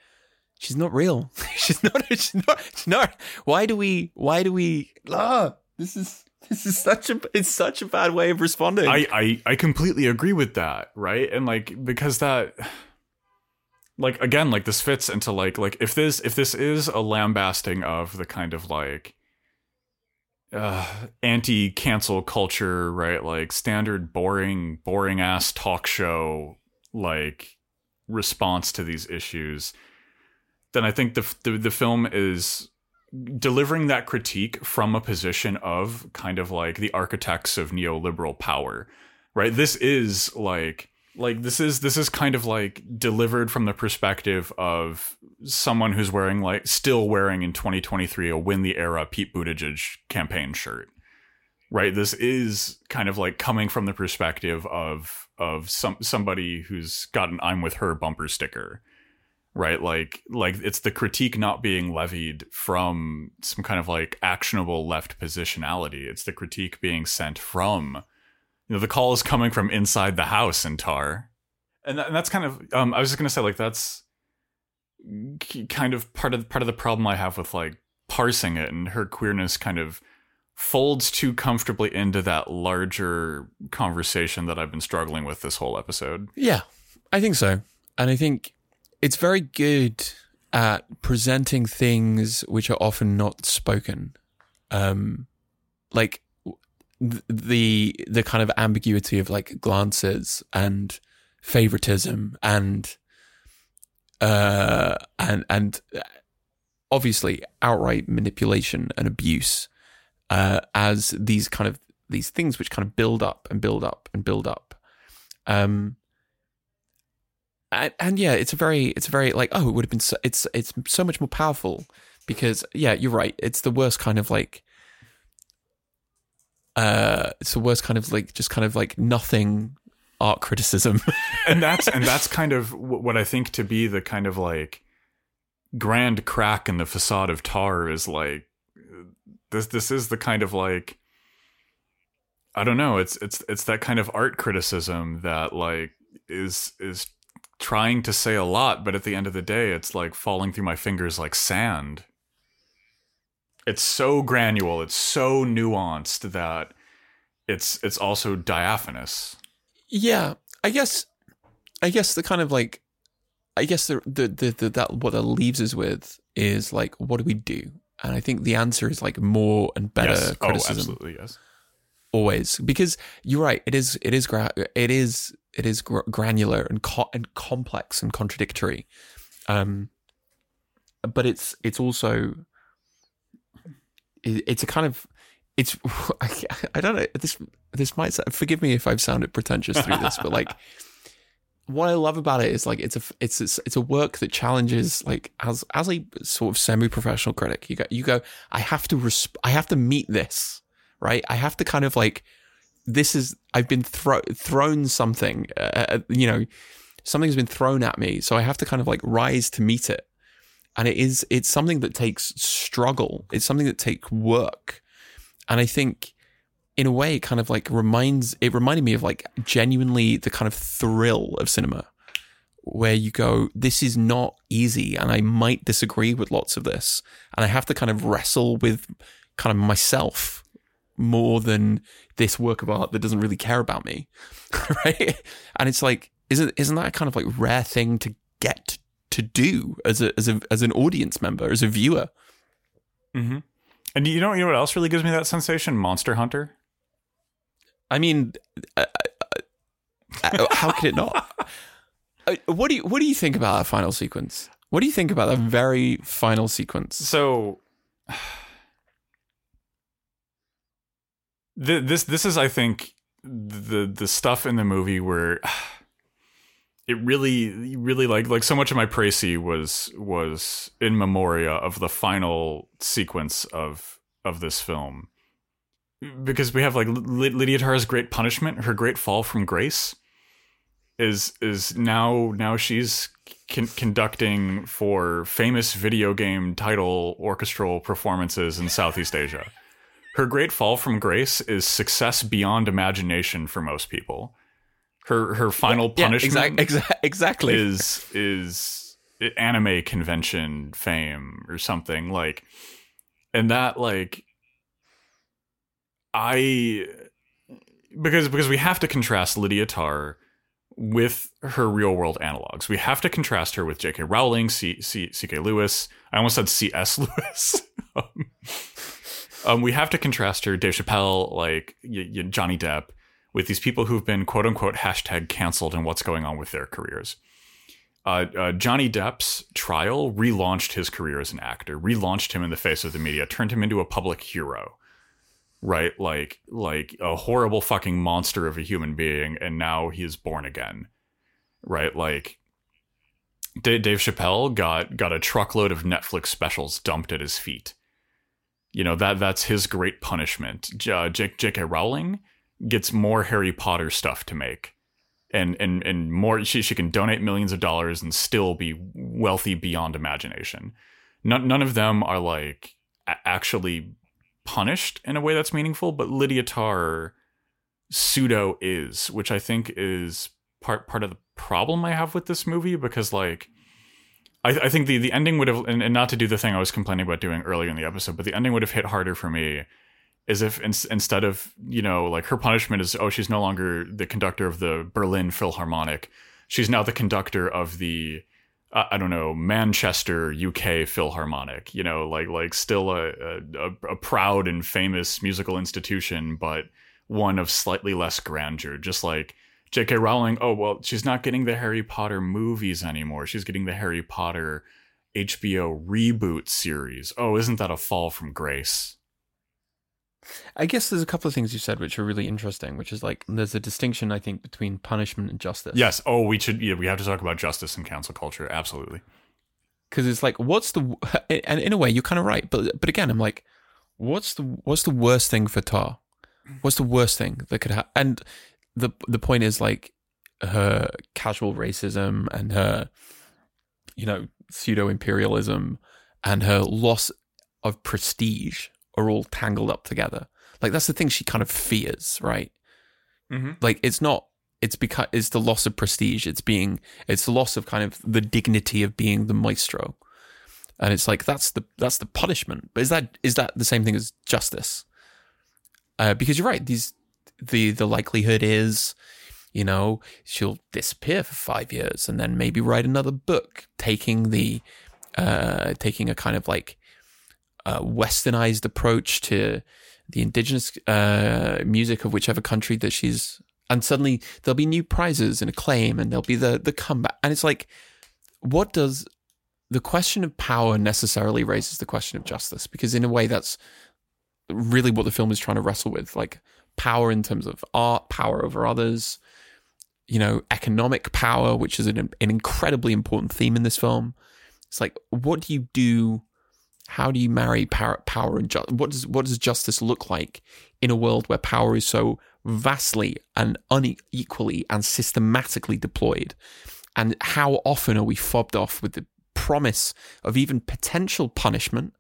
she's not real. she's not. She's not. She's not. Why do we? Why do we? Ah, this is this is such a it's such a bad way of responding. I, I I completely agree with that, right? And like because that like again, like this fits into like like if this if this is a lambasting of the kind of like uh anti-cancel culture, right? Like standard boring boring ass talk show like response to these issues, then I think the the, the film is delivering that critique from a position of kind of like the architects of neoliberal power right this is like like this is this is kind of like delivered from the perspective of someone who's wearing like still wearing in 2023 a win the era Pete Buttigieg campaign shirt right? This is kind of like coming from the perspective of of some somebody who's got an I'm with her bumper sticker right? Like like it's the critique not being levied from some kind of like actionable left positionality. It's the critique being sent from you know the call is coming from inside the house in Tár. And, that, and that's kind of um i was just gonna say like that's kind of part of part of the problem i have with like parsing it and her queerness kind of folds too comfortably into that larger conversation that i've been struggling with this whole episode. Yeah, I think so, and I think it's very good at presenting things which are often not spoken, um, like the the kind of ambiguity of like glances and favoritism and uh and and obviously outright manipulation and abuse uh as these kind of these things which kind of build up and build up and build up. Um and, and yeah it's a very it's a very like oh it would have been so, it's it's so much more powerful because yeah you're right it's the worst kind of like uh it's the worst kind of like just kind of like nothing art criticism. And that's and that's kind of what I think to be the kind of like grand crack in the facade of Tár is like this this is the kind of like I don't know it's it's it's that kind of art criticism that like is is trying to say a lot but at the end of the day it's like falling through my fingers like sand it's so granule it's so nuanced that it's it's also diaphanous. Yeah, I guess, I guess the kind of like, I guess the the the, the that what that leaves us with is like, what do we do? And I think the answer is like more and better yes. Oh criticism. absolutely yes. Always. Because you're right. It is it is gra- it is it is gr- granular and co- and complex and contradictory, um, but it's it's also it's a kind of it's I, I don't know this this might forgive me if I've sounded pretentious through this, but like what I love about it is like it's a it's it's, it's a work that challenges like as as a sort of semi professional critic you go you go I have to resp- I have to meet this right? I have to kind of like this is I've been thro- thrown something uh, uh, you know something's been thrown at me so I have to kind of like rise to meet it and it is it's something that takes struggle. It's something that takes work. And I think in a way it kind of like reminds it reminded me of like genuinely the kind of thrill of cinema where you go this is not easy and I might disagree with lots of this. And I have to kind of wrestle with kind of myself more than this work of art that doesn't really care about me right? And it's like isn't isn't that a kind of like rare thing to get to do as a as a as an audience member as a viewer mm-hmm. and you know you know what else really gives me that sensation monster hunter I mean, uh, uh, uh, how could it not? What do you What do you think about that final sequence? What do you think about that very final sequence? So, this this is, I think, the the stuff in the movie where it really really like like so much of my précis was was in memoria of the final sequence of of this film because we have like Lydia Tár's great punishment, her great fall from grace is is now now she's con- conducting for famous video game title orchestral performances in Southeast Asia. Her great fall from grace is success beyond imagination for most people. Her her final yeah, punishment yeah, exa- exactly is is anime convention fame or something like and that like I because because we have to contrast Lydia Tár with her real world analogs. We have to contrast her with J.K. Rowling, C. C. C.K. Lewis. I almost said C.S. Lewis. um, um, we have to contrast her, Dave Chappelle, like y- y- Johnny Depp, with these people who've been quote unquote hashtag canceled and what's going on with their careers. Uh, uh, Johnny Depp's trial relaunched his career as an actor, relaunched him in the face of the media, turned him into a public hero right? Like like a horrible fucking monster of a human being, and now he is born again, right? Like D- Dave Chappelle got got a truckload of Netflix specials dumped at his feet. You know that that's his great punishment. J- J.K. Rowling gets more Harry Potter stuff to make. And, and and more she, she can donate millions of dollars and still be wealthy beyond imagination none, none of them are like actually punished in a way that's meaningful, but Lydia Tár pseudo is, which I think is part part of the problem I have with this movie because like I, I think the the ending would have and, and, not to do the thing I was complaining about doing earlier in the episode, but the ending would have hit harder for me is if in, instead of you know like her punishment is oh she's no longer the conductor of the Berlin Philharmonic, she's now the conductor of the I don't know Manchester UK Philharmonic you know like like still a, a, a proud and famous musical institution but one of slightly less grandeur. Just like J.K. Rowling oh well she's not getting the Harry Potter movies anymore. She's getting the Harry Potter HBO reboot series. Oh isn't that a fall from grace I guess there's a couple of things you said which are really interesting, which is like there's a distinction I think between punishment and justice. Yes. Oh, we should. Yeah, we have to talk about justice and cancel culture. Absolutely. Because it's like, what's the? And in a way, you're kind of right, but but again, I'm like, what's the what's the worst thing for Tár? What's the worst thing that could happen? And the the point is like her casual racism and her, you know, pseudo imperialism and her loss of prestige are all tangled up together. Like that's the thing she kind of fears, right? Mm-hmm. Like it's not. It's because it's the loss of prestige. It's being. It's the loss of kind of the dignity of being the maestro, and it's like that's the that's the punishment. But is that is that the same thing as justice? Uh, because you're right. These the the likelihood is, you know, she'll disappear for five years and then maybe write another book, taking the uh, taking a kind of like westernized approach to the indigenous uh, music of whichever country that she's and suddenly there'll be new prizes and acclaim and there'll be the the comeback and it's like what does the question of power necessarily raises the question of justice because in a way that's really what the film is trying to wrestle with, like power in terms of art, power over others, you know, economic power, which is an, an incredibly important theme in this film. It's like, what do you do? How do you marry power, power and justice? What does what does justice look like in a world where power is so vastly and unequally and systematically deployed? And how often are we fobbed off with the promise of even potential punishment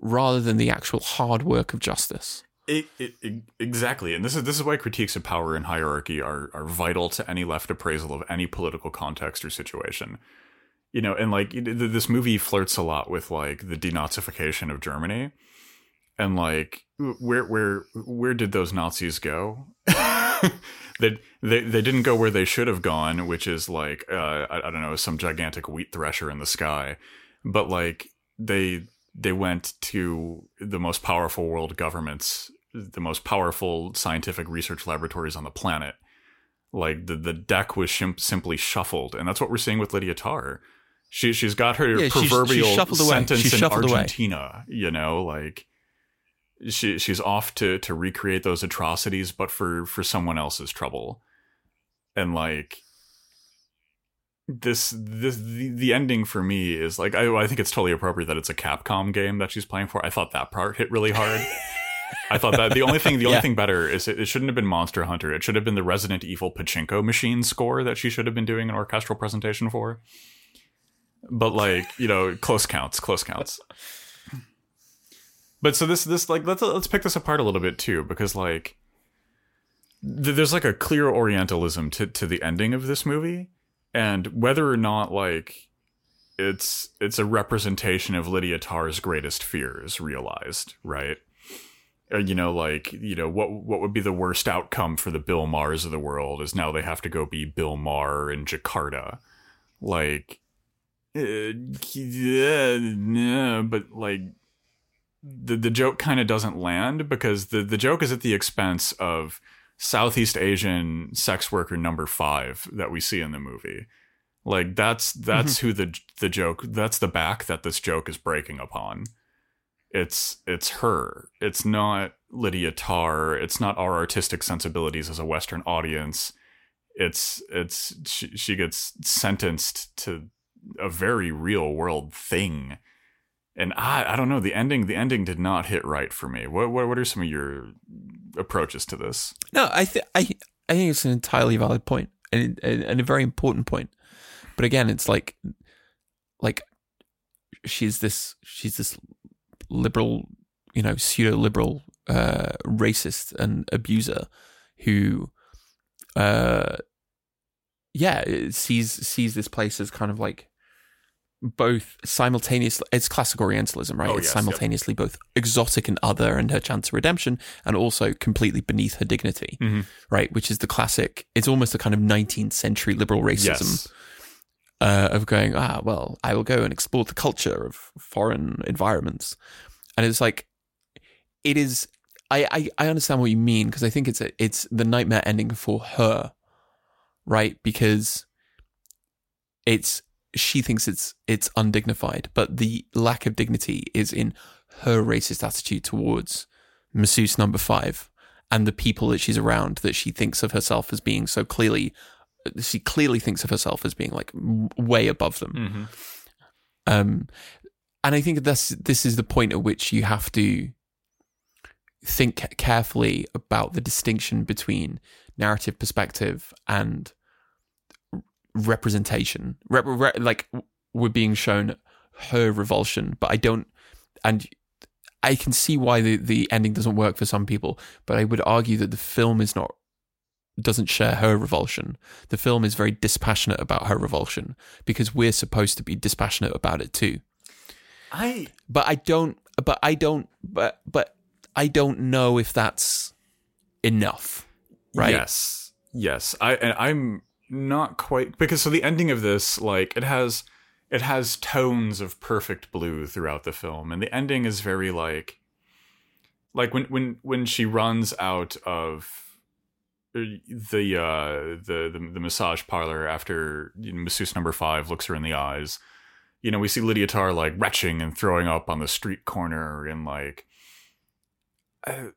rather than the actual hard work of justice? It, it, it, exactly, and this is this is why critiques of power and hierarchy are are vital to any left appraisal of any political context or situation. You know, and like this movie flirts a lot with like the denazification of Germany, and like where where where did those Nazis go? they, they they didn't go where they should have gone, which is like uh, I, I don't know some gigantic wheat thresher in the sky, but like they they went to the most powerful world governments the most powerful scientific research laboratories on the planet. Like the the deck was shim- simply shuffled, and that's what we're seeing with Lydia Tár. She she's got her yeah, proverbial she's sentence in Argentina. Away. You know, like she she's off to to recreate those atrocities, but for for someone else's trouble, and like this this the, the ending for me is like I I think it's totally appropriate that it's a Capcom game that she's playing for. I thought that part hit really hard. I thought that the only thing the only yeah. thing better is it, it, shouldn't have been Monster Hunter. It should have been the Resident Evil pachinko machine score that she should have been doing an orchestral presentation for. But like, you know, close counts, close counts. But so this this like let's let's pick this apart a little bit too because like th- there's like a clear orientalism to to the ending of this movie and whether or not like it's it's a representation of Lydia Tár's greatest fears realized, right? Uh, you know, like you know what what would be the worst outcome for the Bill Mahers of the world is now they have to go be Bill Maher in Jakarta, like, uh, yeah, but like the the joke kind of doesn't land because the the joke is at the expense of Southeast Asian sex worker number five that we see in the movie. Like that's that's mm-hmm. who the the joke that's the back that this joke is breaking upon it's it's her it's not lydia Tár it's not our artistic sensibilities as a western audience it's it's she, she gets sentenced to a very real world thing. And i i don't know the ending the ending did not hit right for me. What what, what are some of your approaches to this? No i think i i think it's an entirely valid point and, and a very important point. But again it's like like she's this she's this liberal, you know, pseudo liberal uh, racist and abuser who, uh, yeah, sees sees this place as kind of like both simultaneously it's classic orientalism right oh, it's yes, simultaneously yep. both exotic and other and her chance of redemption and also completely beneath her dignity mm-hmm. right which is the classic it's almost a kind of 19th century liberal racism yes uh, of going, ah, well, I will go and explore the culture of foreign environments. And it's like, it is, I, I, I understand what you mean because I think it's a, it's the nightmare ending for her, right? Because it's, she thinks it's, it's undignified, but the lack of dignity is in her racist attitude towards masseuse number five and the people that she's around that she thinks of herself as being so clearly she clearly thinks of herself as being like way above them. Mm-hmm. Um, and I think this this is the point at which you have to think carefully about the distinction between narrative perspective and representation. Re- re- like we're being shown her revulsion, but I don't, and I can see why the the ending doesn't work for some people. But I would argue that the film is not doesn't share her revulsion. The film is very dispassionate about her revulsion because we're supposed to be dispassionate about it too. I but I don't but I don't but but I don't know if that's enough. Right? Yes. Yes. I and I'm not quite because so the ending of this like it has it has tones of perfect blue throughout the film and the ending is very like like when when when she runs out of the uh the, the the, massage parlor after you know, masseuse number five looks her in the eyes you know we see lydia Tár like retching and throwing up on the street corner and like uh,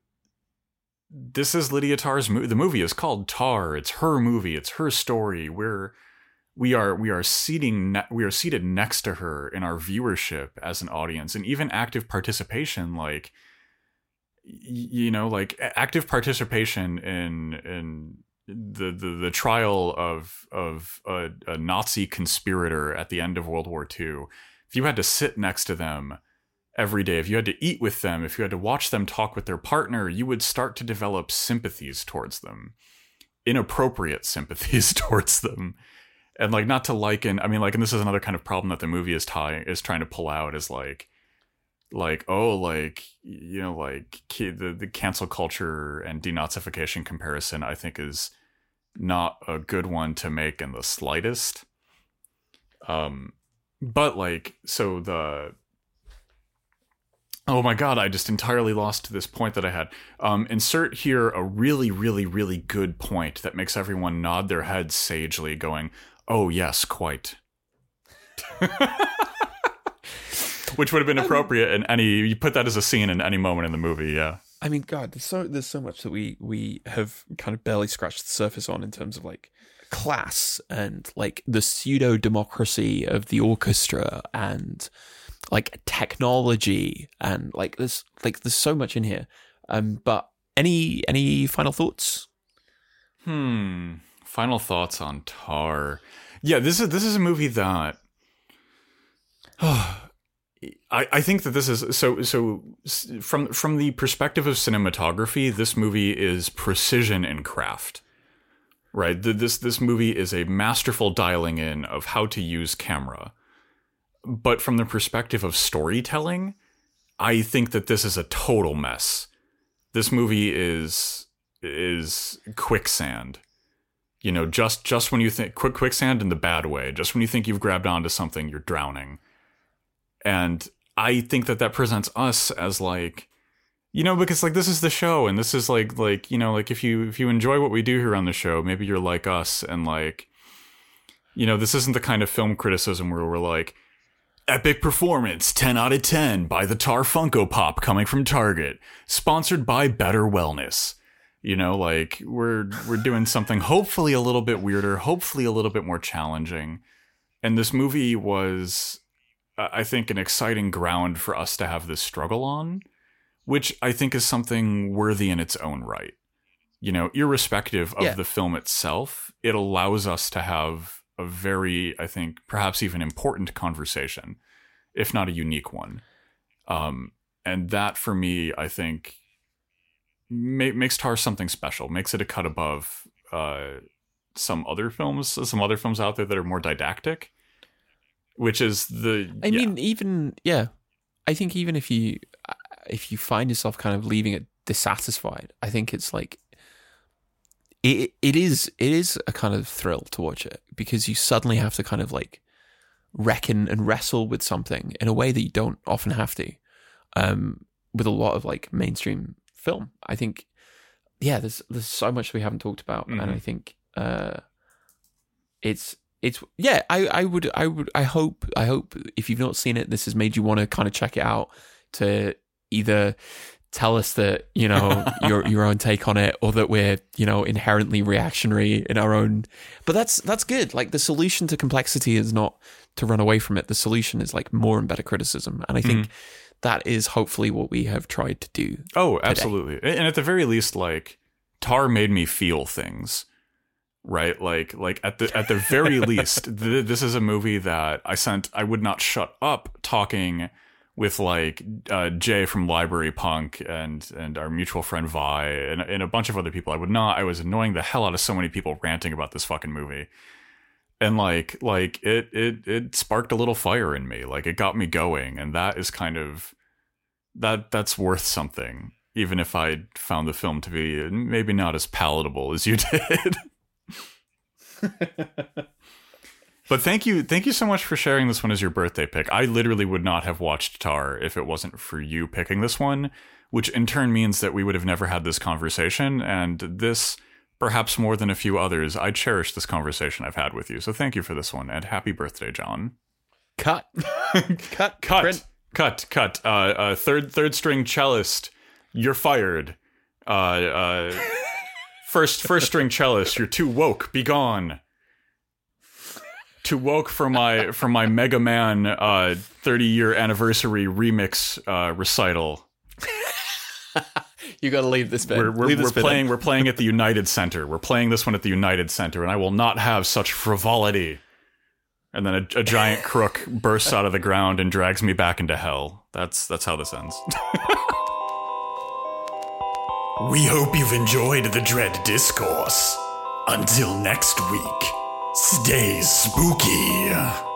this is Lydia Tár's movie. The movie is called Tár. It's her movie. It's her story. We're we are we are seating ne- we are seated next to her in our viewership as an audience, and even active participation. Like you know, like active participation in in the the, the trial of of a, a Nazi conspirator at the end of World War II. If you had to sit next to them every day, if you had to eat with them, if you had to watch them talk with their partner, you would start to develop sympathies towards them, inappropriate sympathies towards them. And like not to liken, I mean, like, and this is another kind of problem that the movie is tying is trying to pull out is like, like oh, like you know, like the the cancel culture and denazification comparison. I think is not a good one to make in the slightest. Um, but like, so the Oh my god, I just entirely lost this point that I had. Um, insert here a really, really, really good point that makes everyone nod their heads sagely, going, Oh, yes, quite. Which would have been appropriate in any, you put that as a scene in any moment in the movie, yeah. I mean, God, there's so there's so much that we we have kind of barely scratched the surface on in terms of like class and like the pseudo democracy of the orchestra and like technology and like there's like there's so much in here. Um, but any any final thoughts? Hmm. Final thoughts on Tár. Yeah, this is this is a movie that I, I think that this is so so from from the perspective of cinematography, this movie is precision and craft. Right? Th- This this movie is a masterful dialing in of how to use camera. But from the perspective of storytelling, I think that this is a total mess. This movie is is quicksand. You know, just just when you think quick quicksand in the bad way, just when you think you've grabbed onto something, you're drowning. And I think that that presents us as like you know because like this is the show and this is like like you know like if you if you enjoy what we do here on the show maybe you're like us and like you know this isn't the kind of film criticism where we're like epic performance 10 out of 10 by the Tár funko pop coming from target. Sponsored by better wellness. You know like we're we're doing something hopefully a little bit weirder hopefully a little bit more challenging. And this movie was i think an exciting ground for us to have this struggle on which i think is something worthy in its own right. You know irrespective of Yeah. the film itself it allows us to have a very i think perhaps even important conversation if not a unique one um and that for me i think ma- makes Tár something special makes it a cut above uh some other films some other films out there that are more didactic which is the I yeah. mean, even yeah, I think even if you if you find yourself kind of leaving it dissatisfied, I think it's like it it is it is a kind of thrill to watch it because you suddenly have to kind of like reckon and wrestle with something in a way that you don't often have to um, with a lot of like mainstream film. I think yeah, there's there's so much we haven't talked about, and Mhm. I think uh, it's it's yeah. I I would I would I hope I hope if you've not seen it, this has made you want to kind of check it out to either tell us that you know your your own take on it or that we're you know inherently reactionary in our own but that's that's good like the solution to complexity is not to run away from it the solution is like more and better criticism and i think mm-hmm. that is hopefully what we have tried to do Oh, absolutely. And at the very least, like Tár made me feel things, right? Like, like at the at the very least, th- this is a movie that I sent. I would not shut up talking with like uh, Jay from Library Punk and and our mutual friend Vi and, and a bunch of other people. I would not. I was annoying the hell out of so many people ranting about this fucking movie. And like like it it it sparked a little fire in me. Like it got me going, and that is kind of that that's worth something even if i found the film to be maybe not as palatable as you did but thank you thank you so much for sharing this one as your birthday pick i literally would not have watched Tár if it wasn't for you picking this one which in turn means that we would have never had this conversation and this perhaps more than a few others i cherish this conversation i've had with you so thank you for this one and happy birthday Jon cut cut cut print. cut cut uh, uh third third string cellist you're fired. Uh, uh, first first string cellist, you're too woke. Be gone. Too woke for my for my Mega Man uh, 30 year anniversary remix uh, recital. You got to leave this bit. We're, we're, leave we're this bit in. playing we're playing at the United Center. We're playing this one at the United Center, and I will not have such frivolity. And then a, a giant crook bursts out of the ground and drags me back into hell. That's that's how this ends. We hope you've enjoyed the Dread Discourse. Until next week, stay spooky.